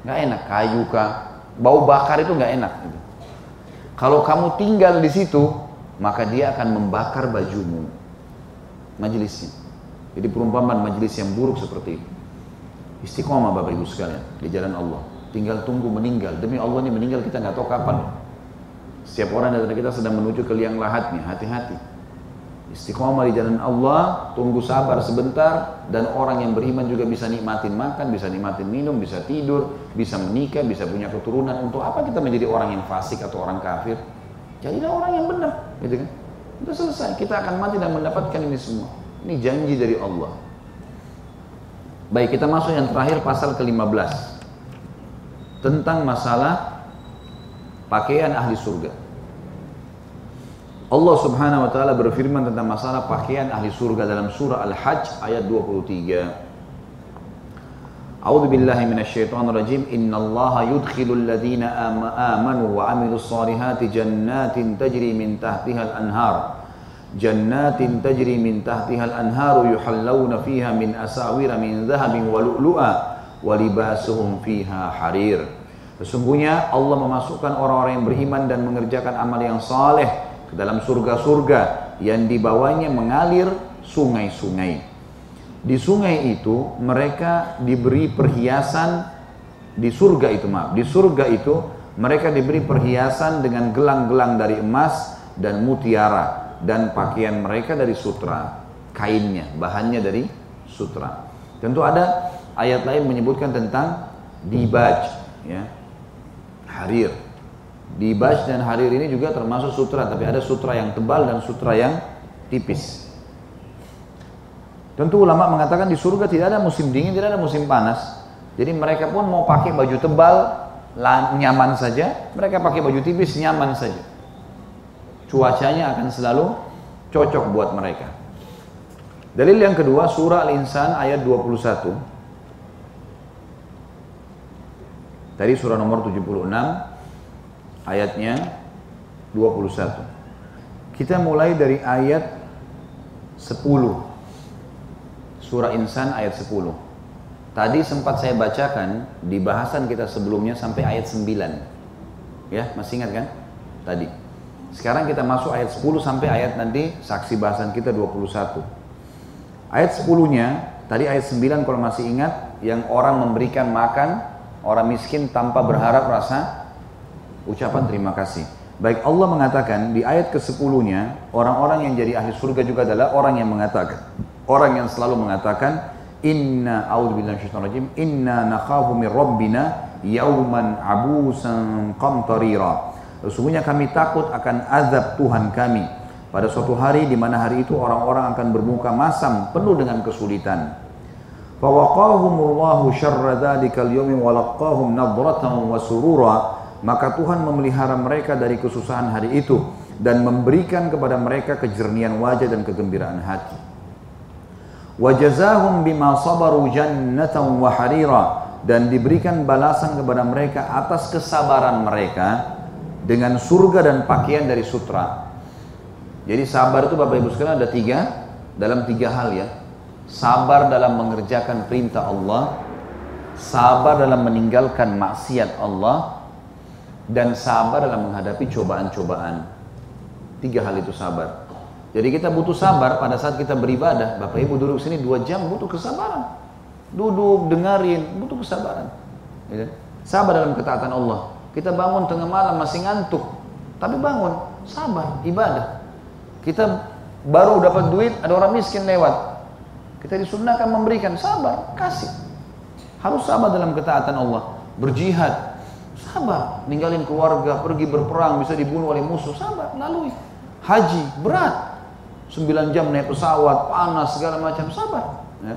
nggak enak. Kayu kah, bau bakar itu nggak enak. Gitu. Kalau kamu tinggal di situ, maka dia akan membakar bajumu. Majlisnya. Jadi perumpamaan majlis yang buruk seperti itu. Istiqomah Bapak Ibu sekalian di jalan Allah tinggal tunggu meninggal. Demi Allah ini meninggal kita nggak tahu kapan. Setiap orang dari kita sedang menuju ke liang lahatnya, hati-hati. Istiqomah di jalan Allah, tunggu sabar sebentar, dan orang yang beriman juga bisa nikmatin makan, bisa nikmatin minum, bisa tidur, bisa menikah, bisa punya keturunan. Untuk apa kita menjadi orang yang fasik atau orang kafir? Jadilah orang yang benar, gitu kan? Itu selesai, kita akan mati dan mendapatkan ini semua. Ini janji dari Allah. Baik, kita masuk yang terakhir pasal ke-15 tentang masalah pakaian ahli surga. Allah Subhanahu wa taala berfirman tentang masalah pakaian ahli surga dalam surah Al-Hajj ayat 23. A'udzu billahi minasyaitonir rajim. Innallaha yudkhilul ladzina amanu wa 'amilus solihati jannatin tajri min tahtiha al-anhar. Jannatin tajri min tahtiha al-anharu yuhallawna fiha min asawira min dhahabin wa walibasuhum fiha harir. Sesungguhnya Allah memasukkan orang-orang yang beriman dan mengerjakan amal yang saleh ke dalam surga-surga yang dibawanya mengalir sungai-sungai. Di sungai itu mereka diberi perhiasan di surga itu maaf, di surga itu mereka diberi perhiasan dengan gelang-gelang dari emas dan mutiara dan pakaian mereka dari sutra, kainnya, bahannya dari sutra. Tentu ada ayat lain menyebutkan tentang dibaj ya harir dibaj dan harir ini juga termasuk sutra tapi ada sutra yang tebal dan sutra yang tipis. Tentu ulama mengatakan di surga tidak ada musim dingin tidak ada musim panas. Jadi mereka pun mau pakai baju tebal nyaman saja mereka pakai baju tipis nyaman saja. Cuacanya akan selalu cocok buat mereka. Dalil yang kedua surah al-insan ayat 21 Tadi surah nomor 76 ayatnya 21. Kita mulai dari ayat 10. Surah Insan ayat 10. Tadi sempat saya bacakan di bahasan kita sebelumnya sampai ayat 9. Ya, masih ingat kan? Tadi. Sekarang kita masuk ayat 10 sampai ayat nanti saksi bahasan kita 21. Ayat 10-nya, tadi ayat 9 kalau masih ingat, yang orang memberikan makan orang miskin tanpa berharap rasa ucapan terima kasih. Baik Allah mengatakan di ayat ke-10-nya, orang-orang yang jadi ahli surga juga adalah orang yang mengatakan, orang yang selalu mengatakan, Inna a'udzubillahi rajim, inna nakhafu min rabbina yauman abusan qamtarira. Sesungguhnya kami takut akan azab Tuhan kami pada suatu hari di mana hari itu orang-orang akan bermuka masam penuh dengan kesulitan. Fawaqahumullahu syarra dzalikal yawmi wa laqahum nadratan wa surura. Maka Tuhan memelihara mereka dari kesusahan hari itu dan memberikan kepada mereka kejernihan wajah dan kegembiraan hati. Wajazahum bima sabaru jannatan wa harira dan diberikan balasan kepada mereka atas kesabaran mereka dengan surga dan pakaian dari sutra. Jadi sabar itu Bapak Ibu sekalian ada tiga dalam tiga hal ya. Sabar dalam mengerjakan perintah Allah, sabar dalam meninggalkan maksiat Allah, dan sabar dalam menghadapi cobaan-cobaan. Tiga hal itu sabar. Jadi kita butuh sabar pada saat kita beribadah. Bapak Ibu duduk sini dua jam butuh kesabaran. Duduk, dengarin, butuh kesabaran. Ya. Sabar dalam ketaatan Allah. Kita bangun tengah malam masih ngantuk. Tapi bangun, sabar, ibadah. Kita baru dapat duit, ada orang miskin lewat. Kita disunahkan memberikan, sabar, kasih. Harus sabar dalam ketaatan Allah. Berjihad, sabar. Ninggalin keluarga, pergi berperang, bisa dibunuh oleh musuh, sabar, lalui. Haji, berat. 9 jam naik pesawat, panas segala macam, sabar. Ya.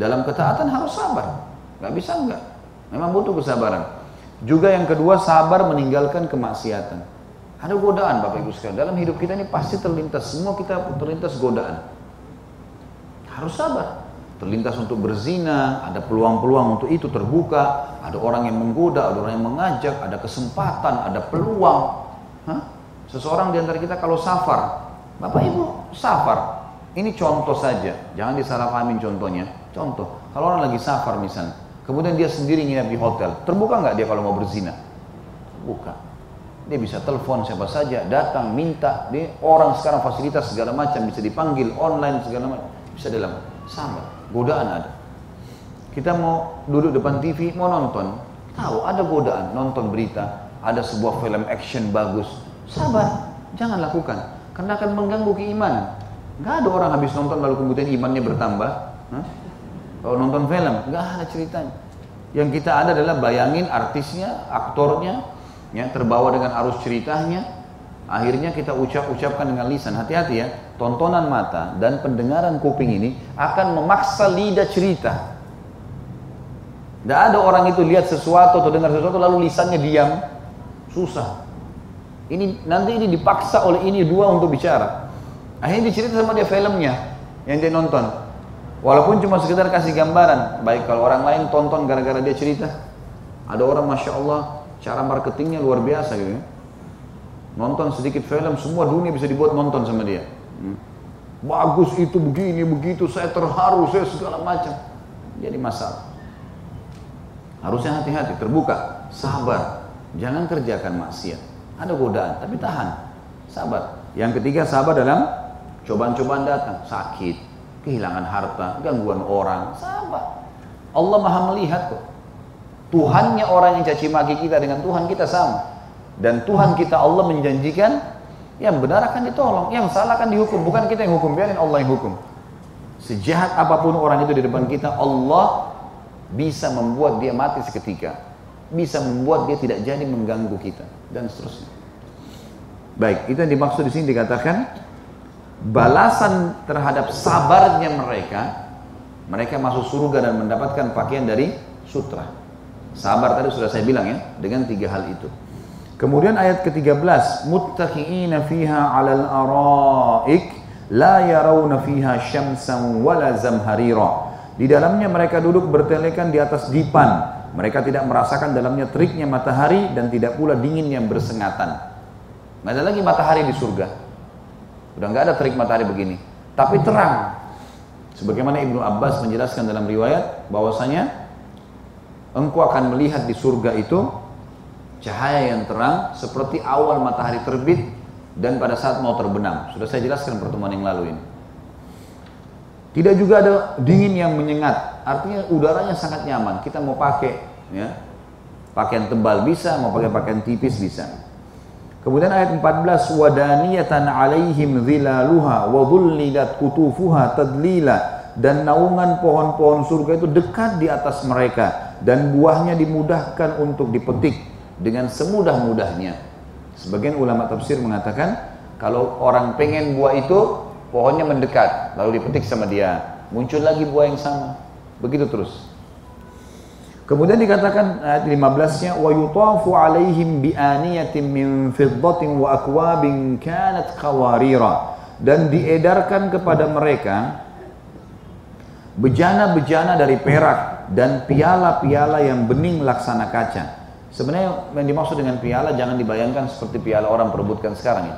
Dalam ketaatan harus sabar. Gak bisa enggak. Memang butuh kesabaran. Juga yang kedua sabar meninggalkan kemaksiatan. Ada godaan Bapak Ibu sekalian. Dalam hidup kita ini pasti terlintas. Semua kita terlintas godaan. Harus sabar. Terlintas untuk berzina, ada peluang-peluang untuk itu terbuka, ada orang yang menggoda, ada orang yang mengajak, ada kesempatan, ada peluang. Hah? Seseorang di antara kita kalau safar, Bapak Ibu safar, ini contoh saja, jangan disalahpahamin contohnya. Contoh, kalau orang lagi safar misalnya, kemudian dia sendiri nginap di hotel, terbuka nggak dia kalau mau berzina? Buka. Dia bisa telepon siapa saja, datang, minta. Dia orang sekarang fasilitas segala macam bisa dipanggil online segala macam, bisa dalam sama. Godaan ada. Kita mau duduk depan TV, mau nonton, tahu ada godaan, nonton berita, ada sebuah film action bagus, sabar, jangan lakukan karena akan mengganggu keimanan. Gak ada orang habis nonton lalu kemudian imannya bertambah. Hah? Kalau nonton film, gak ada ceritanya. Yang kita ada adalah bayangin artisnya, aktornya, ya terbawa dengan arus ceritanya. Akhirnya kita ucap-ucapkan dengan lisan. Hati-hati ya, tontonan mata dan pendengaran kuping ini akan memaksa lidah cerita. Tidak ada orang itu lihat sesuatu atau dengar sesuatu lalu lisannya diam. Susah. Ini nanti ini dipaksa oleh ini dua untuk bicara. Akhirnya dicerita sama dia filmnya yang dia nonton. Walaupun cuma sekedar kasih gambaran, baik kalau orang lain tonton gara-gara dia cerita. Ada orang masya Allah cara marketingnya luar biasa gitu ya. Nonton sedikit film, semua dunia bisa dibuat nonton sama dia. Hmm. Bagus itu begini begitu, saya terharu, saya segala macam. Jadi masalah. Harusnya hati-hati, terbuka, sabar, jangan kerjakan maksiat. Ada godaan, tapi tahan. Sabar. Yang ketiga sabar dalam cobaan-cobaan datang. Sakit, kehilangan harta, gangguan orang. Sabar. Allah maha melihat kok. Tuhannya orang yang caci maki kita dengan Tuhan kita sama. Dan Tuhan kita Allah menjanjikan yang benar akan ditolong, yang salah akan dihukum. Bukan kita yang hukum, biarin Allah yang hukum. Sejahat apa pun orang itu di depan kita, Allah bisa membuat dia mati seketika bisa membuat dia tidak jadi mengganggu kita dan seterusnya. Baik, itu yang dimaksud di sini dikatakan balasan terhadap sabarnya mereka, mereka masuk surga dan mendapatkan pakaian dari sutra. Sabar tadi sudah saya bilang ya, dengan tiga hal itu. Kemudian ayat ke-13, muttaqiina fiha 'alal araik la yarawna fiha syamsan wala zamharira. Di dalamnya mereka duduk bertelekan di atas dipan mereka tidak merasakan dalamnya teriknya matahari dan tidak pula dingin yang bersengatan. Ada lagi matahari di surga. Udah nggak ada terik matahari begini. Tapi terang. Sebagaimana Ibnu Abbas menjelaskan dalam riwayat bahwasanya engkau akan melihat di surga itu cahaya yang terang seperti awal matahari terbit dan pada saat mau terbenam. Sudah saya jelaskan pertemuan yang lalu ini. Tidak juga ada dingin yang menyengat. Artinya udaranya sangat nyaman. Kita mau pakai ya, pakaian tebal bisa, mau pakai pakaian tipis bisa. Kemudian ayat 14 wadaniyatan alaihim dhilaluha wa dhullilat kutufuha tadlila dan naungan pohon-pohon surga itu dekat di atas mereka dan buahnya dimudahkan untuk dipetik dengan semudah-mudahnya. Sebagian ulama tafsir mengatakan kalau orang pengen buah itu pohonnya mendekat, lalu dipetik sama dia, muncul lagi buah yang sama. Begitu terus. Kemudian dikatakan ayat 15-nya wa yutafu alaihim bi aniyatin min fiddatin wa dan diedarkan kepada mereka bejana-bejana dari perak dan piala-piala yang bening laksana kaca. Sebenarnya yang dimaksud dengan piala jangan dibayangkan seperti piala orang perebutkan sekarang ya.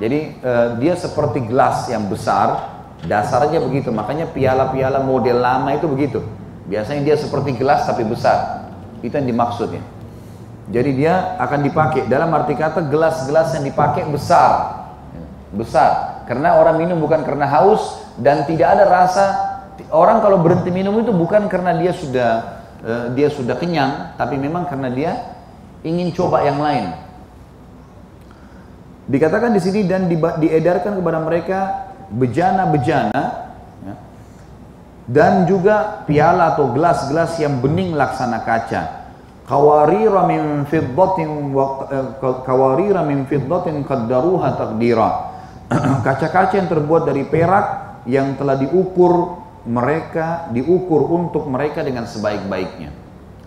Jadi eh, dia seperti gelas yang besar, dasarnya begitu. Makanya piala-piala model lama itu begitu Biasanya dia seperti gelas tapi besar. Itu yang dimaksudnya. Jadi dia akan dipakai. Dalam arti kata gelas-gelas yang dipakai besar. Besar. Karena orang minum bukan karena haus dan tidak ada rasa. Orang kalau berhenti minum itu bukan karena dia sudah uh, dia sudah kenyang, tapi memang karena dia ingin coba yang lain. Dikatakan di sini dan diedarkan kepada mereka bejana-bejana dan juga piala atau gelas-gelas yang bening laksana kaca. Kawarira min fiddatin wa eh, kawarira min fiddatin qaddaruha taqdira. Kaca-kaca yang terbuat dari perak yang telah diukur mereka diukur untuk mereka dengan sebaik-baiknya.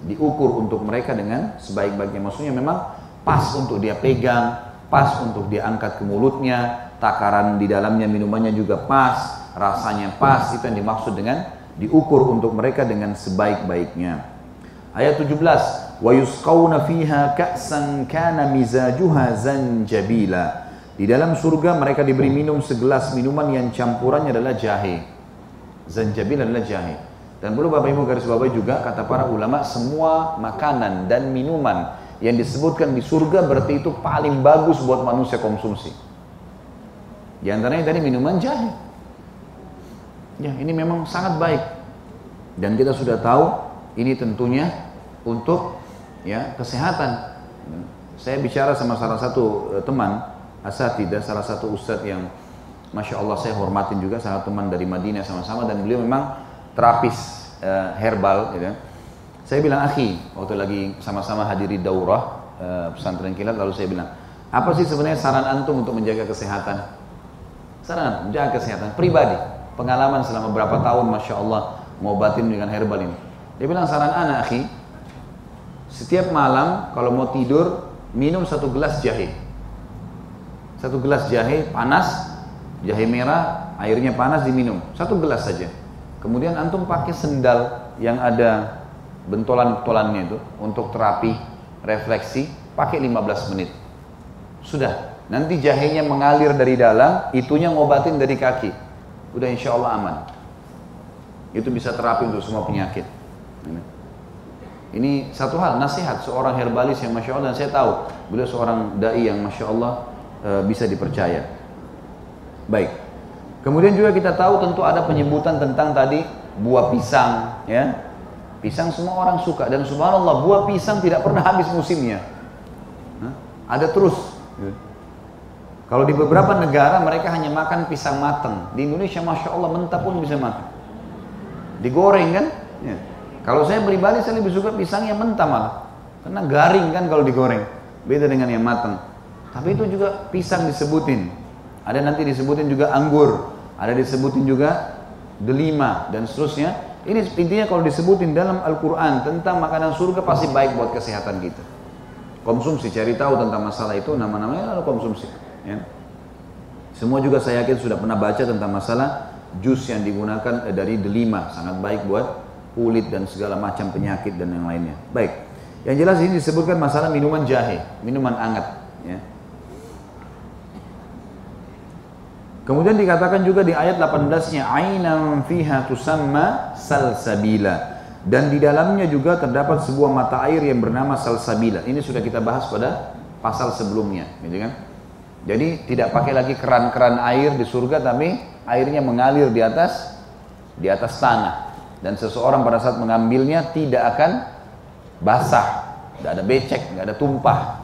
Diukur untuk mereka dengan sebaik-baiknya. Maksudnya memang pas untuk dia pegang, pas untuk dia angkat ke mulutnya, takaran di dalamnya minumannya juga pas, rasanya pas itu yang dimaksud dengan diukur untuk mereka dengan sebaik-baiknya. Ayat 17, wa yusqawna fiha ka'san kana mizajuha zanjabila. Di dalam surga mereka diberi minum segelas minuman yang campurannya adalah jahe. Zanjabil adalah jahe. Dan perlu Bapak Ibu garis bawahi juga kata para ulama semua makanan dan minuman yang disebutkan di surga berarti itu paling bagus buat manusia konsumsi. Di antaranya tadi minuman jahe. Ya, ini memang sangat baik. Dan kita sudah tahu ini tentunya untuk ya kesehatan. Saya bicara sama salah satu uh, teman asatidah, salah satu ustadz yang masya Allah saya hormatin juga, salah teman dari Madinah sama-sama dan beliau memang terapis uh, herbal. Gitu. Saya bilang akhi waktu lagi sama-sama hadiri daurah uh, pesantren kilat lalu saya bilang apa sih sebenarnya saran antum untuk menjaga kesehatan? Saran menjaga kesehatan pribadi pengalaman selama berapa tahun Masya Allah ngobatin dengan herbal ini. Dia bilang saran anak akhi, setiap malam kalau mau tidur minum satu gelas jahe. Satu gelas jahe panas, jahe merah, airnya panas diminum. Satu gelas saja. Kemudian antum pakai sendal yang ada bentolan-bentolannya itu untuk terapi refleksi, pakai 15 menit. Sudah, nanti jahenya mengalir dari dalam, itunya ngobatin dari kaki udah insya Allah aman. Itu bisa terapi untuk semua penyakit. Ini satu hal nasihat seorang herbalis yang masya Allah dan saya tahu beliau seorang dai yang masya Allah e, bisa dipercaya. Baik. Kemudian juga kita tahu tentu ada penyebutan tentang tadi buah pisang, ya. Pisang semua orang suka dan subhanallah buah pisang tidak pernah habis musimnya. Hah? Ada terus. Ya. Kalau di beberapa negara mereka hanya makan pisang matang. Di Indonesia masya Allah mentah pun bisa makan. Digoreng kan? Ya. Kalau saya pribadi saya lebih suka pisang yang mentah malah. Karena garing kan kalau digoreng. Beda dengan yang matang. Tapi itu juga pisang disebutin. Ada nanti disebutin juga anggur. Ada disebutin juga delima dan seterusnya. Ini intinya kalau disebutin dalam Al-Quran tentang makanan surga pasti baik buat kesehatan kita. Konsumsi, cari tahu tentang masalah itu, nama-namanya lalu konsumsi. Ya. Semua juga saya yakin sudah pernah baca tentang masalah jus yang digunakan eh, dari delima, sangat baik buat kulit dan segala macam penyakit dan yang lainnya. Baik, yang jelas ini disebutkan masalah minuman jahe, minuman hangat. Ya. Kemudian dikatakan juga di ayat 18-nya ainam fiha tusamma salsabila dan di dalamnya juga terdapat sebuah mata air yang bernama salsabila. Ini sudah kita bahas pada pasal sebelumnya, gitu kan? Jadi tidak pakai lagi keran-keran air di surga tapi airnya mengalir di atas di atas tanah dan seseorang pada saat mengambilnya tidak akan basah, tidak ada becek, tidak ada tumpah.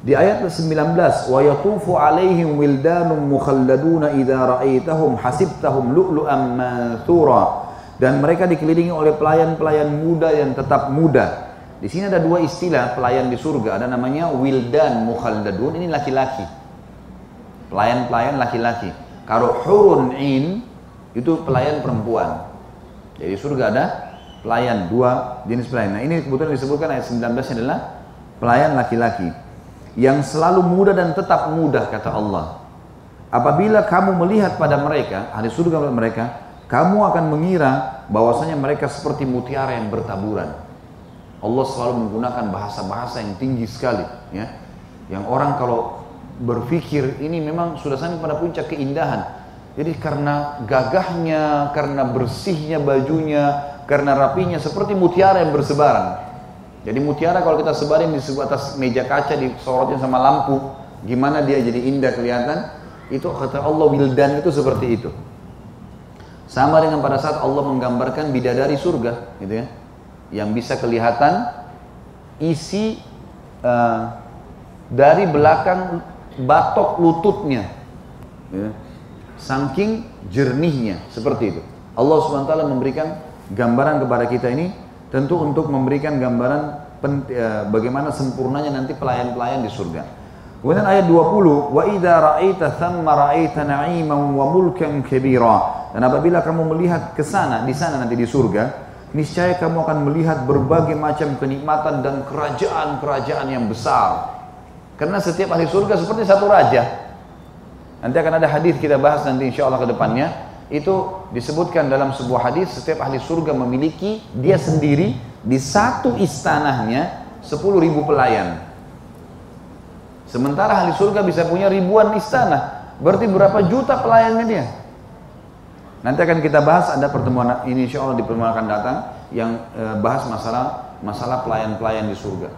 Di ayat 19, wa yatufu alaihim wildanun mukhalladuna idza ra'aitahum hasibtahum lu'lu'an mansura. Dan mereka dikelilingi oleh pelayan-pelayan muda yang tetap muda di sini ada dua istilah pelayan di surga. Ada namanya wildan mukhalladun. Ini laki-laki. Pelayan-pelayan laki-laki. Kalau hurun in itu pelayan perempuan. Jadi surga ada pelayan, dua jenis pelayan. Nah ini kebetulan disebutkan ayat 19 adalah pelayan laki-laki yang selalu muda dan tetap muda kata Allah. Apabila kamu melihat pada mereka, ahli surga pada mereka, kamu akan mengira bahwasanya mereka seperti mutiara yang bertaburan. Allah selalu menggunakan bahasa-bahasa yang tinggi sekali, ya. Yang orang kalau berpikir ini memang sudah sampai pada puncak keindahan. Jadi karena gagahnya, karena bersihnya bajunya, karena rapinya seperti mutiara yang bersebaran. Jadi mutiara kalau kita sebarin di sebuah atas meja kaca disorotnya sama lampu, gimana dia jadi indah kelihatan? Itu kata Allah wildan itu seperti itu. Sama dengan pada saat Allah menggambarkan bidadari surga, gitu ya, yang bisa kelihatan isi uh, dari belakang batok lututnya, ya. saking jernihnya seperti itu. Allah swt memberikan gambaran kepada kita ini tentu untuk memberikan gambaran uh, bagaimana sempurnanya nanti pelayan-pelayan di surga. Kemudian ayat 20, wa idza ra'aita thamma ra'aita na'iman wa mulkan kabira. Dan apabila kamu melihat ke sana, di sana nanti di surga, niscaya kamu akan melihat berbagai macam kenikmatan dan kerajaan-kerajaan yang besar. Karena setiap ahli surga seperti satu raja. Nanti akan ada hadis kita bahas nanti insya Allah ke depannya. Itu disebutkan dalam sebuah hadis setiap ahli surga memiliki dia sendiri di satu istanahnya 10 ribu pelayan. Sementara ahli surga bisa punya ribuan istana. Berarti berapa juta pelayannya dia? Nanti akan kita bahas ada pertemuan ini insya Allah di pertemuan akan datang yang eh, bahas masalah masalah pelayan-pelayan di surga.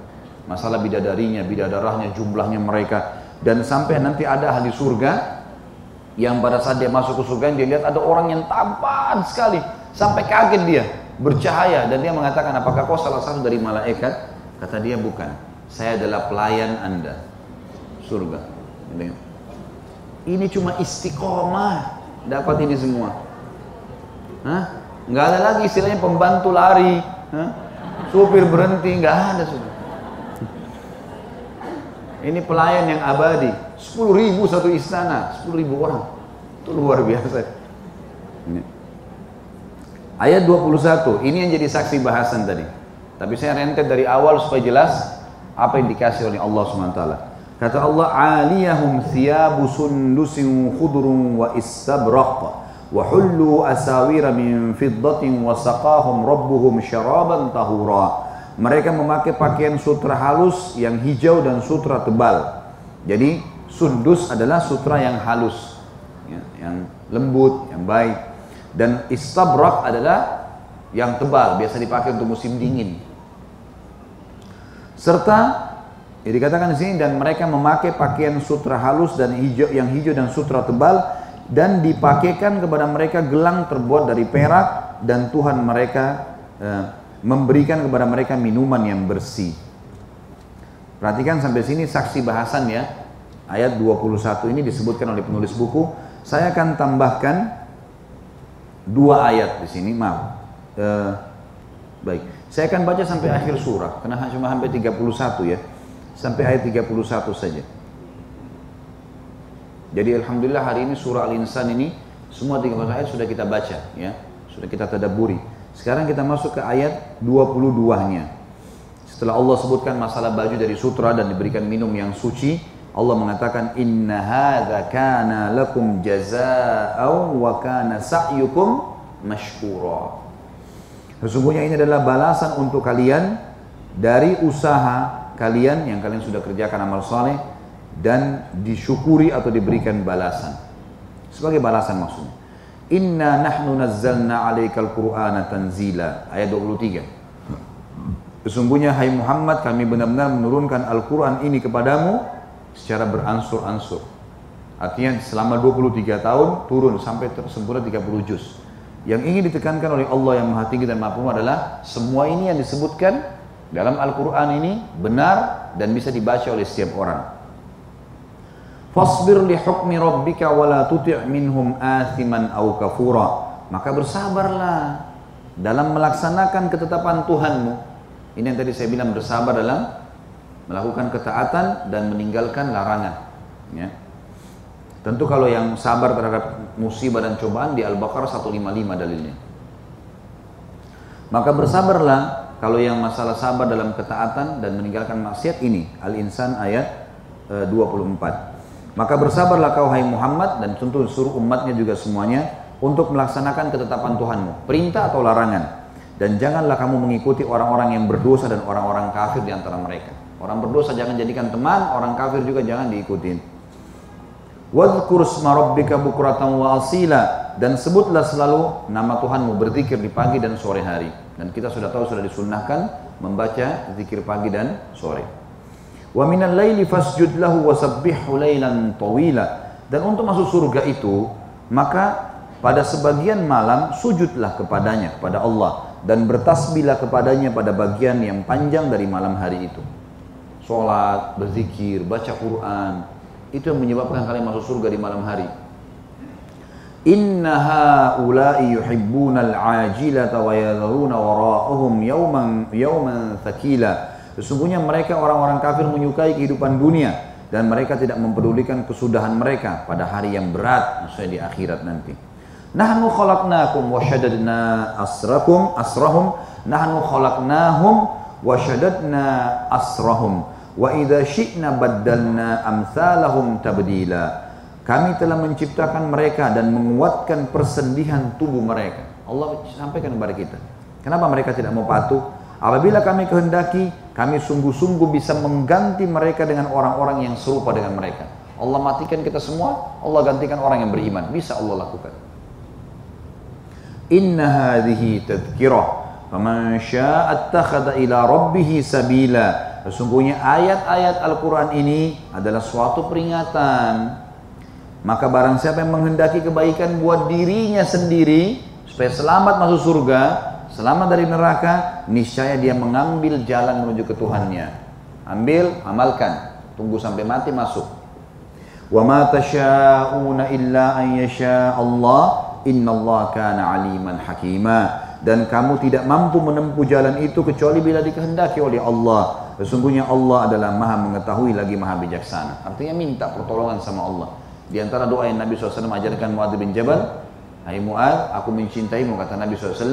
Masalah bidadarinya, bidadarahnya, jumlahnya mereka. Dan sampai nanti ada ahli surga yang pada saat dia masuk ke surga dia lihat ada orang yang tampan sekali sampai kaget dia bercahaya dan dia mengatakan apakah kau salah satu dari malaikat kata dia bukan saya adalah pelayan anda surga. Ini cuma istiqomah dapat ini semua. Hah? Nggak ada lagi istilahnya pembantu lari, Hah? supir berhenti, nggak ada sudah. Ini pelayan yang abadi, 10 ribu satu istana, 10 ribu orang. Itu luar biasa. Ini. Ayat 21, ini yang jadi saksi bahasan tadi. Tapi saya rentet dari awal supaya jelas apa yang dikasih oleh Allah SWT. Kata Allah, "Aliyahum thiyabu sundusin khudrun wa istabraq wa hullu asawira min fiddatin wa saqahum rabbuhum syaraban tahura." Mereka memakai pakaian sutra halus yang hijau dan sutra tebal. Jadi sundus adalah sutra yang halus, ya, yang lembut, yang baik. Dan istabrak adalah yang tebal, biasa dipakai untuk musim dingin. Serta Ya, dikatakan di sini dan mereka memakai pakaian sutra halus dan hijau yang hijau dan sutra tebal dan dipakaikan kepada mereka gelang terbuat dari perak dan Tuhan mereka eh, memberikan kepada mereka minuman yang bersih. Perhatikan sampai sini saksi bahasan ya. Ayat 21 ini disebutkan oleh penulis buku. Saya akan tambahkan dua ayat di sini, maaf. Eh, baik, saya akan baca sampai akhir surah karena cuma sampai 31 ya sampai ayat 31 saja. Jadi alhamdulillah hari ini surah Al-Insan ini semua 31 ayat sudah kita baca ya, sudah kita tadaburi. Sekarang kita masuk ke ayat 22-nya. Setelah Allah sebutkan masalah baju dari sutra dan diberikan minum yang suci, Allah mengatakan inna hadza kana lakum jazaa'u wa kana sa'yukum mashkura. Sesungguhnya ini adalah balasan untuk kalian dari usaha kalian yang kalian sudah kerjakan amal soleh dan disyukuri atau diberikan balasan. Sebagai balasan maksudnya. Inna nahnu nazzalna alaikal qur'ana tanzila. Ayat 23. Sesungguhnya hai Muhammad kami benar-benar menurunkan Al-Quran ini kepadamu secara beransur-ansur. Artinya selama 23 tahun turun sampai sempurna 30 juz. Yang ingin ditekankan oleh Allah yang maha tinggi dan maha adalah semua ini yang disebutkan dalam Al-Quran ini benar dan bisa dibaca oleh setiap orang. Fasbir li hukmi rabbika wa la tuti' minhum athiman aw kafura. Maka bersabarlah dalam melaksanakan ketetapan Tuhanmu. Ini yang tadi saya bilang bersabar dalam melakukan ketaatan dan meninggalkan larangan. Ya. Tentu kalau yang sabar terhadap musibah dan cobaan di Al-Baqarah 155 dalilnya. Maka bersabarlah kalau yang masalah sabar dalam ketaatan dan meninggalkan maksiat ini. Al-Insan ayat 24. Eh, Maka bersabarlah kau hai Muhammad dan tentu suruh umatnya juga semuanya untuk melaksanakan ketetapan Tuhanmu, perintah atau larangan. Dan janganlah kamu mengikuti orang-orang yang berdosa dan orang-orang kafir di antara mereka. Orang berdosa jangan jadikan teman, orang kafir juga jangan diikutin. Rabbika bukratan wa dan sebutlah selalu nama Tuhanmu berzikir di pagi dan sore hari. Dan kita sudah tahu sudah disunnahkan membaca zikir pagi dan sore. Wa minal laili fasjud lahu. Dan untuk masuk surga itu, maka pada sebagian malam sujudlah kepadanya kepada Allah dan bertasbihlah kepadanya pada bagian yang panjang dari malam hari itu. Salat, berzikir, baca Quran, itu yang menyebabkan kalian masuk surga di malam hari. Inna haula'i yuhibbuna al-ajilata wa yadharuna wara'uhum yawman yawman thaqila. Sesungguhnya mereka orang-orang kafir menyukai kehidupan dunia dan mereka tidak mempedulikan kesudahan mereka pada hari yang berat maksudnya di akhirat nanti. Nahnu khalaqnakum wa shaddadna asrakum asrahum nahnu khalaqnahum wa shaddadna asrahum Wa idza. Kami telah menciptakan mereka dan menguatkan persendihan tubuh mereka. Allah sampaikan kepada kita. Kenapa mereka tidak mau patuh? Apabila kami kehendaki, kami sungguh-sungguh bisa mengganti mereka dengan orang-orang yang serupa dengan mereka. Allah matikan kita semua, Allah gantikan orang yang beriman. Bisa Allah lakukan. Inna hadhihi tadhkirah. Faman syaa'a attakhadha ila rabbih sabila. Sesungguhnya ayat-ayat Al-Quran ini adalah suatu peringatan. Maka barang siapa yang menghendaki kebaikan buat dirinya sendiri, supaya selamat masuk surga, selamat dari neraka, niscaya dia mengambil jalan menuju ke Tuhannya. Ambil, amalkan. Tunggu sampai mati masuk. Wa ma tasha'una illa an yasha Allah, innallaha kana aliman hakima. Dan kamu tidak mampu menempuh jalan itu kecuali bila dikehendaki oleh Allah. Sesungguhnya Allah adalah maha mengetahui lagi maha bijaksana. Artinya minta pertolongan sama Allah. Di antara doa yang Nabi SAW ajarkan Muadz bin Jabal, Hai Muad, aku mencintaimu kata Nabi SAW,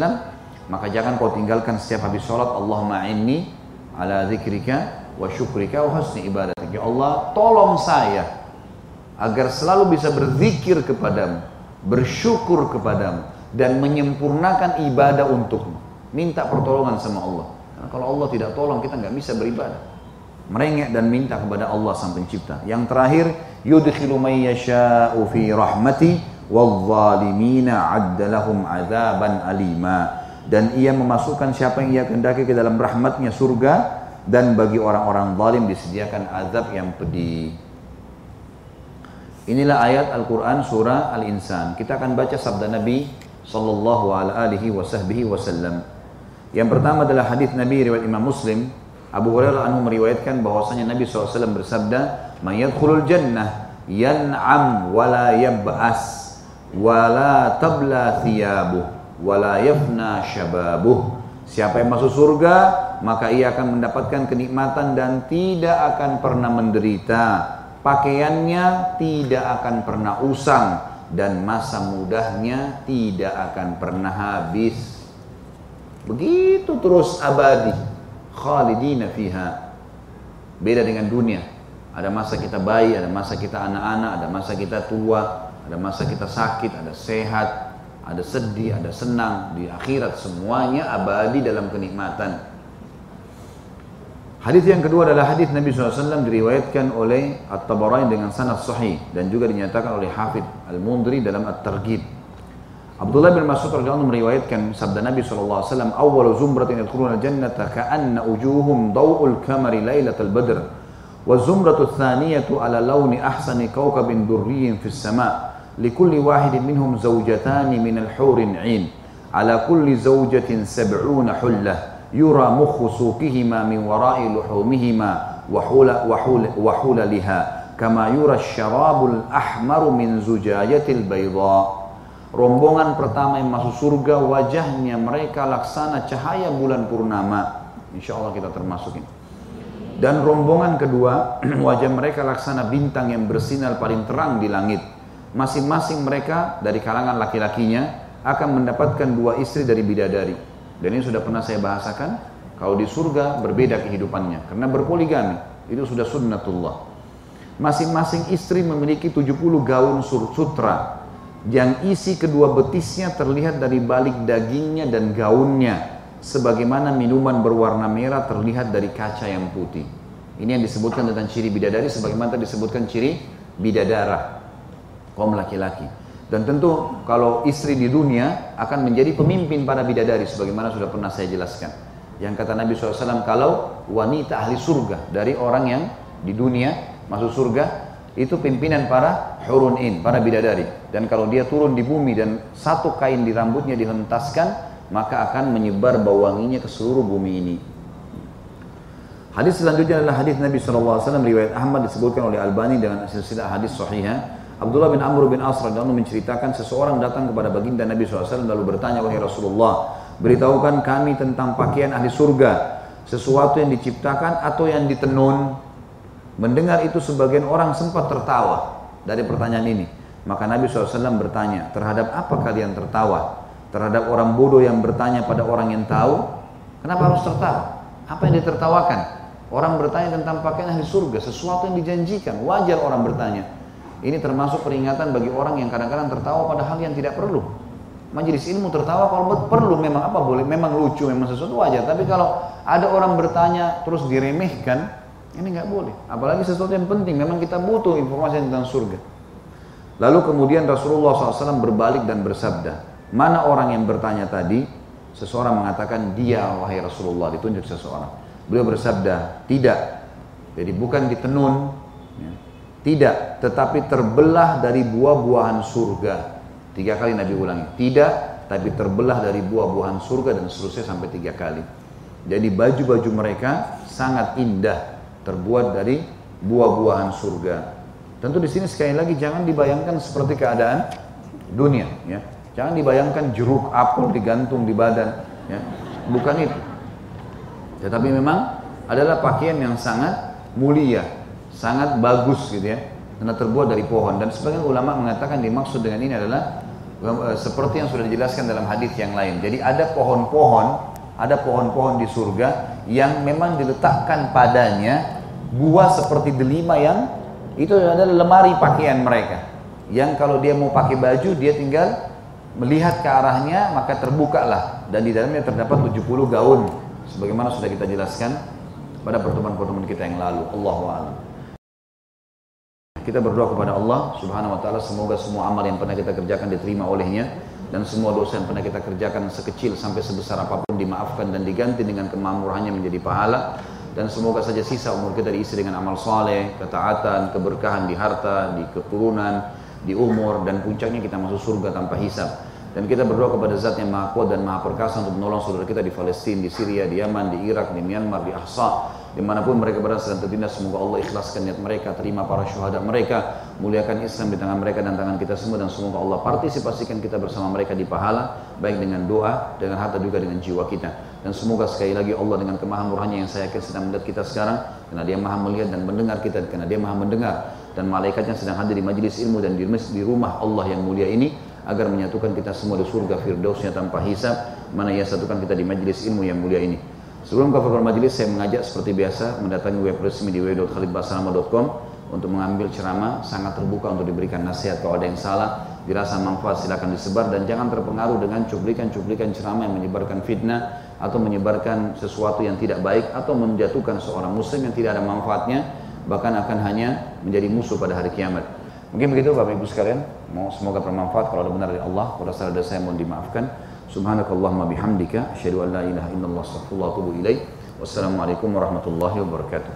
maka jangan kau tinggalkan setiap habis sholat Allahumma inni ala zikrika wa syukrika wa husni ibadatik. Ya Allah, tolong saya agar selalu bisa berzikir kepadamu, bersyukur kepadamu, dan menyempurnakan ibadah untukmu. Minta pertolongan sama Allah. Karena kalau Allah tidak tolong kita nggak bisa beribadah. Merengek dan minta kepada Allah sang pencipta. Yang terakhir, yudkhilu may yasha'u fi rahmati wadh-dhalimina 'adda lahum 'adzaban alima. Dan ia memasukkan siapa yang ia kehendaki ke dalam rahmatnya surga dan bagi orang-orang zalim disediakan azab yang pedih. Inilah ayat Al-Quran surah Al-Insan. Kita akan baca sabda Nabi sallallahu alaihi wasallam. Yang pertama adalah hadis Nabi riwayat Imam Muslim. Abu Hurairah anhu meriwayatkan bahwasanya Nabi SAW bersabda, "Mayadkhulul jannah yan'am wa la yab'as wa la tabla thiyabuh wa la yafna syababuh." Siapa yang masuk surga, maka ia akan mendapatkan kenikmatan dan tidak akan pernah menderita. Pakaiannya tidak akan pernah usang dan masa mudahnya tidak akan pernah habis. Begitu terus abadi. Khalidina fiha. Beda dengan dunia. Ada masa kita bayi, ada masa kita anak-anak, ada masa kita tua, ada masa kita sakit, ada sehat, ada sedih, ada senang. Di akhirat semuanya abadi dalam kenikmatan. Hadis yang kedua adalah hadis Nabi SAW diriwayatkan oleh At-Tabarani dengan sanad sahih dan juga dinyatakan oleh Hafid Al-Mundri dalam At-Targhib Abdullah bin Mas'ud radhiyallahu meriwayatkan sabda Nabi wasallam, "Awwalu zumratin yadkhuluna al-jannata ka'anna wujuhum daw'ul kamari lailatal badr." Wa zumratu tsaniyatu ala launi ahsani kawkabin durriyyin fis sama' likulli wahidin minhum zawjatan min al-hurin 'ain ala kulli zawjatin sab'una hullah yura mukhu suqihima min wara'i luhumihima wa hula wa hula wa hulaliha kama yura asy-syarabul ahmaru min zujajatil bayda Rombongan pertama yang masuk surga wajahnya mereka laksana cahaya bulan purnama. Insya Allah kita termasuk ini. Dan rombongan kedua wajah mereka laksana bintang yang bersinar paling terang di langit. Masing-masing mereka dari kalangan laki-lakinya akan mendapatkan dua istri dari bidadari. Dan ini sudah pernah saya bahasakan, kalau di surga berbeda kehidupannya, karena berpoligami, itu sudah sunnatullah. Masing-masing istri memiliki 70 gaun sutra, yang isi kedua betisnya terlihat dari balik dagingnya dan gaunnya, sebagaimana minuman berwarna merah terlihat dari kaca yang putih. Ini yang disebutkan tentang ciri bidadari, sebagaimana disebutkan ciri bidadara, kaum laki-laki. Dan tentu kalau istri di dunia akan menjadi pemimpin para bidadari sebagaimana sudah pernah saya jelaskan. Yang kata Nabi SAW kalau wanita ahli surga dari orang yang di dunia masuk surga itu pimpinan para hurun in, para bidadari. Dan kalau dia turun di bumi dan satu kain di rambutnya dihentaskan maka akan menyebar bau wanginya ke seluruh bumi ini. Hadis selanjutnya adalah hadis Nabi SAW riwayat Ahmad disebutkan oleh Albani dengan silsilah hadis sahihah Abdullah bin Amr bin As radhiyallahu menceritakan seseorang datang kepada baginda Nabi SAW lalu bertanya wahai Rasulullah beritahukan kami tentang pakaian ahli surga sesuatu yang diciptakan atau yang ditenun? Mendengar itu sebagian orang sempat tertawa dari pertanyaan ini. Maka Nabi SAW bertanya terhadap apa kalian tertawa? Terhadap orang bodoh yang bertanya pada orang yang tahu? Kenapa harus tertawa? Apa yang ditertawakan? Orang bertanya tentang pakaian ahli surga sesuatu yang dijanjikan. Wajar orang bertanya ini termasuk peringatan bagi orang yang kadang-kadang tertawa pada hal yang tidak perlu. Majelis ilmu tertawa kalau perlu memang apa boleh, memang lucu, memang sesuatu aja. Tapi kalau ada orang bertanya terus diremehkan, ini nggak boleh. Apalagi sesuatu yang penting, memang kita butuh informasi tentang surga. Lalu kemudian Rasulullah SAW berbalik dan bersabda, mana orang yang bertanya tadi? Seseorang mengatakan dia wahai Rasulullah ditunjuk seseorang. Beliau bersabda, tidak. Jadi bukan ditenun, tidak, tetapi terbelah dari buah-buahan surga. Tiga kali Nabi ulangi. Tidak, tapi terbelah dari buah-buahan surga dan seterusnya sampai tiga kali. Jadi baju-baju mereka sangat indah, terbuat dari buah-buahan surga. Tentu di sini sekali lagi jangan dibayangkan seperti keadaan dunia, ya. Jangan dibayangkan jeruk apel digantung di badan, ya. Bukan itu. Tetapi memang adalah pakaian yang sangat mulia, sangat bagus gitu ya karena terbuat dari pohon dan sebagian ulama mengatakan dimaksud dengan ini adalah eh, seperti yang sudah dijelaskan dalam hadis yang lain. Jadi ada pohon-pohon, ada pohon-pohon di surga yang memang diletakkan padanya buah seperti delima yang itu adalah lemari pakaian mereka. Yang kalau dia mau pakai baju dia tinggal melihat ke arahnya maka terbuka lah dan di dalamnya terdapat 70 gaun sebagaimana sudah kita jelaskan pada pertemuan-pertemuan kita yang lalu. Allahu a'lam. Kita berdoa kepada Allah Subhanahu wa taala semoga semua amal yang pernah kita kerjakan diterima olehnya dan semua dosa yang pernah kita kerjakan sekecil sampai sebesar apa pun dimaafkan dan diganti dengan kemamurahannya menjadi pahala dan semoga saja sisa umur kita diisi dengan amal soleh, ketaatan, keberkahan di harta, di keturunan, di umur dan puncaknya kita masuk surga tanpa hisab. Dan kita berdoa kepada zat yang maha kuat dan maha perkasa untuk menolong saudara kita di Palestina, di Syria, di Yaman, di Irak, di Myanmar, di Ahsa, di mana pun mereka berada sedang tertindas semoga Allah ikhlaskan niat mereka terima para syuhada mereka muliakan Islam di tangan mereka dan tangan kita semua dan semoga Allah partisipasikan kita bersama mereka di pahala baik dengan doa dengan harta juga dengan jiwa kita. Dan semoga sekali lagi Allah dengan kemahamurahnya yang saya yakin sedang melihat kita sekarang karena dia maha melihat dan mendengar kita karena dia maha mendengar dan malaikatnya sedang hadir di majelis ilmu dan di, di rumah Allah yang mulia ini agar menyatukan kita semua di surga firdausnya tanpa hisab mana ia satukan kita di majelis ilmu yang mulia ini Sebelum ke program majelis, saya mengajak seperti biasa mendatangi web resmi di www.khalidbasalama.com untuk mengambil ceramah, sangat terbuka untuk diberikan nasihat kalau ada yang salah, dirasa manfaat silakan disebar dan jangan terpengaruh dengan cuplikan-cuplikan ceramah yang menyebarkan fitnah atau menyebarkan sesuatu yang tidak baik atau menjatuhkan seorang muslim yang tidak ada manfaatnya bahkan akan hanya menjadi musuh pada hari kiamat. Mungkin begitu Bapak Ibu sekalian, semoga bermanfaat kalau ada benar dari Allah, kalau salah dari saya mohon dimaafkan. Subhanakallahumma bihamdika asyhadu an la ilaha illallah astaghfirullah wa atubu ilaik. Wassalamualaikum warahmatullahi wabarakatuh.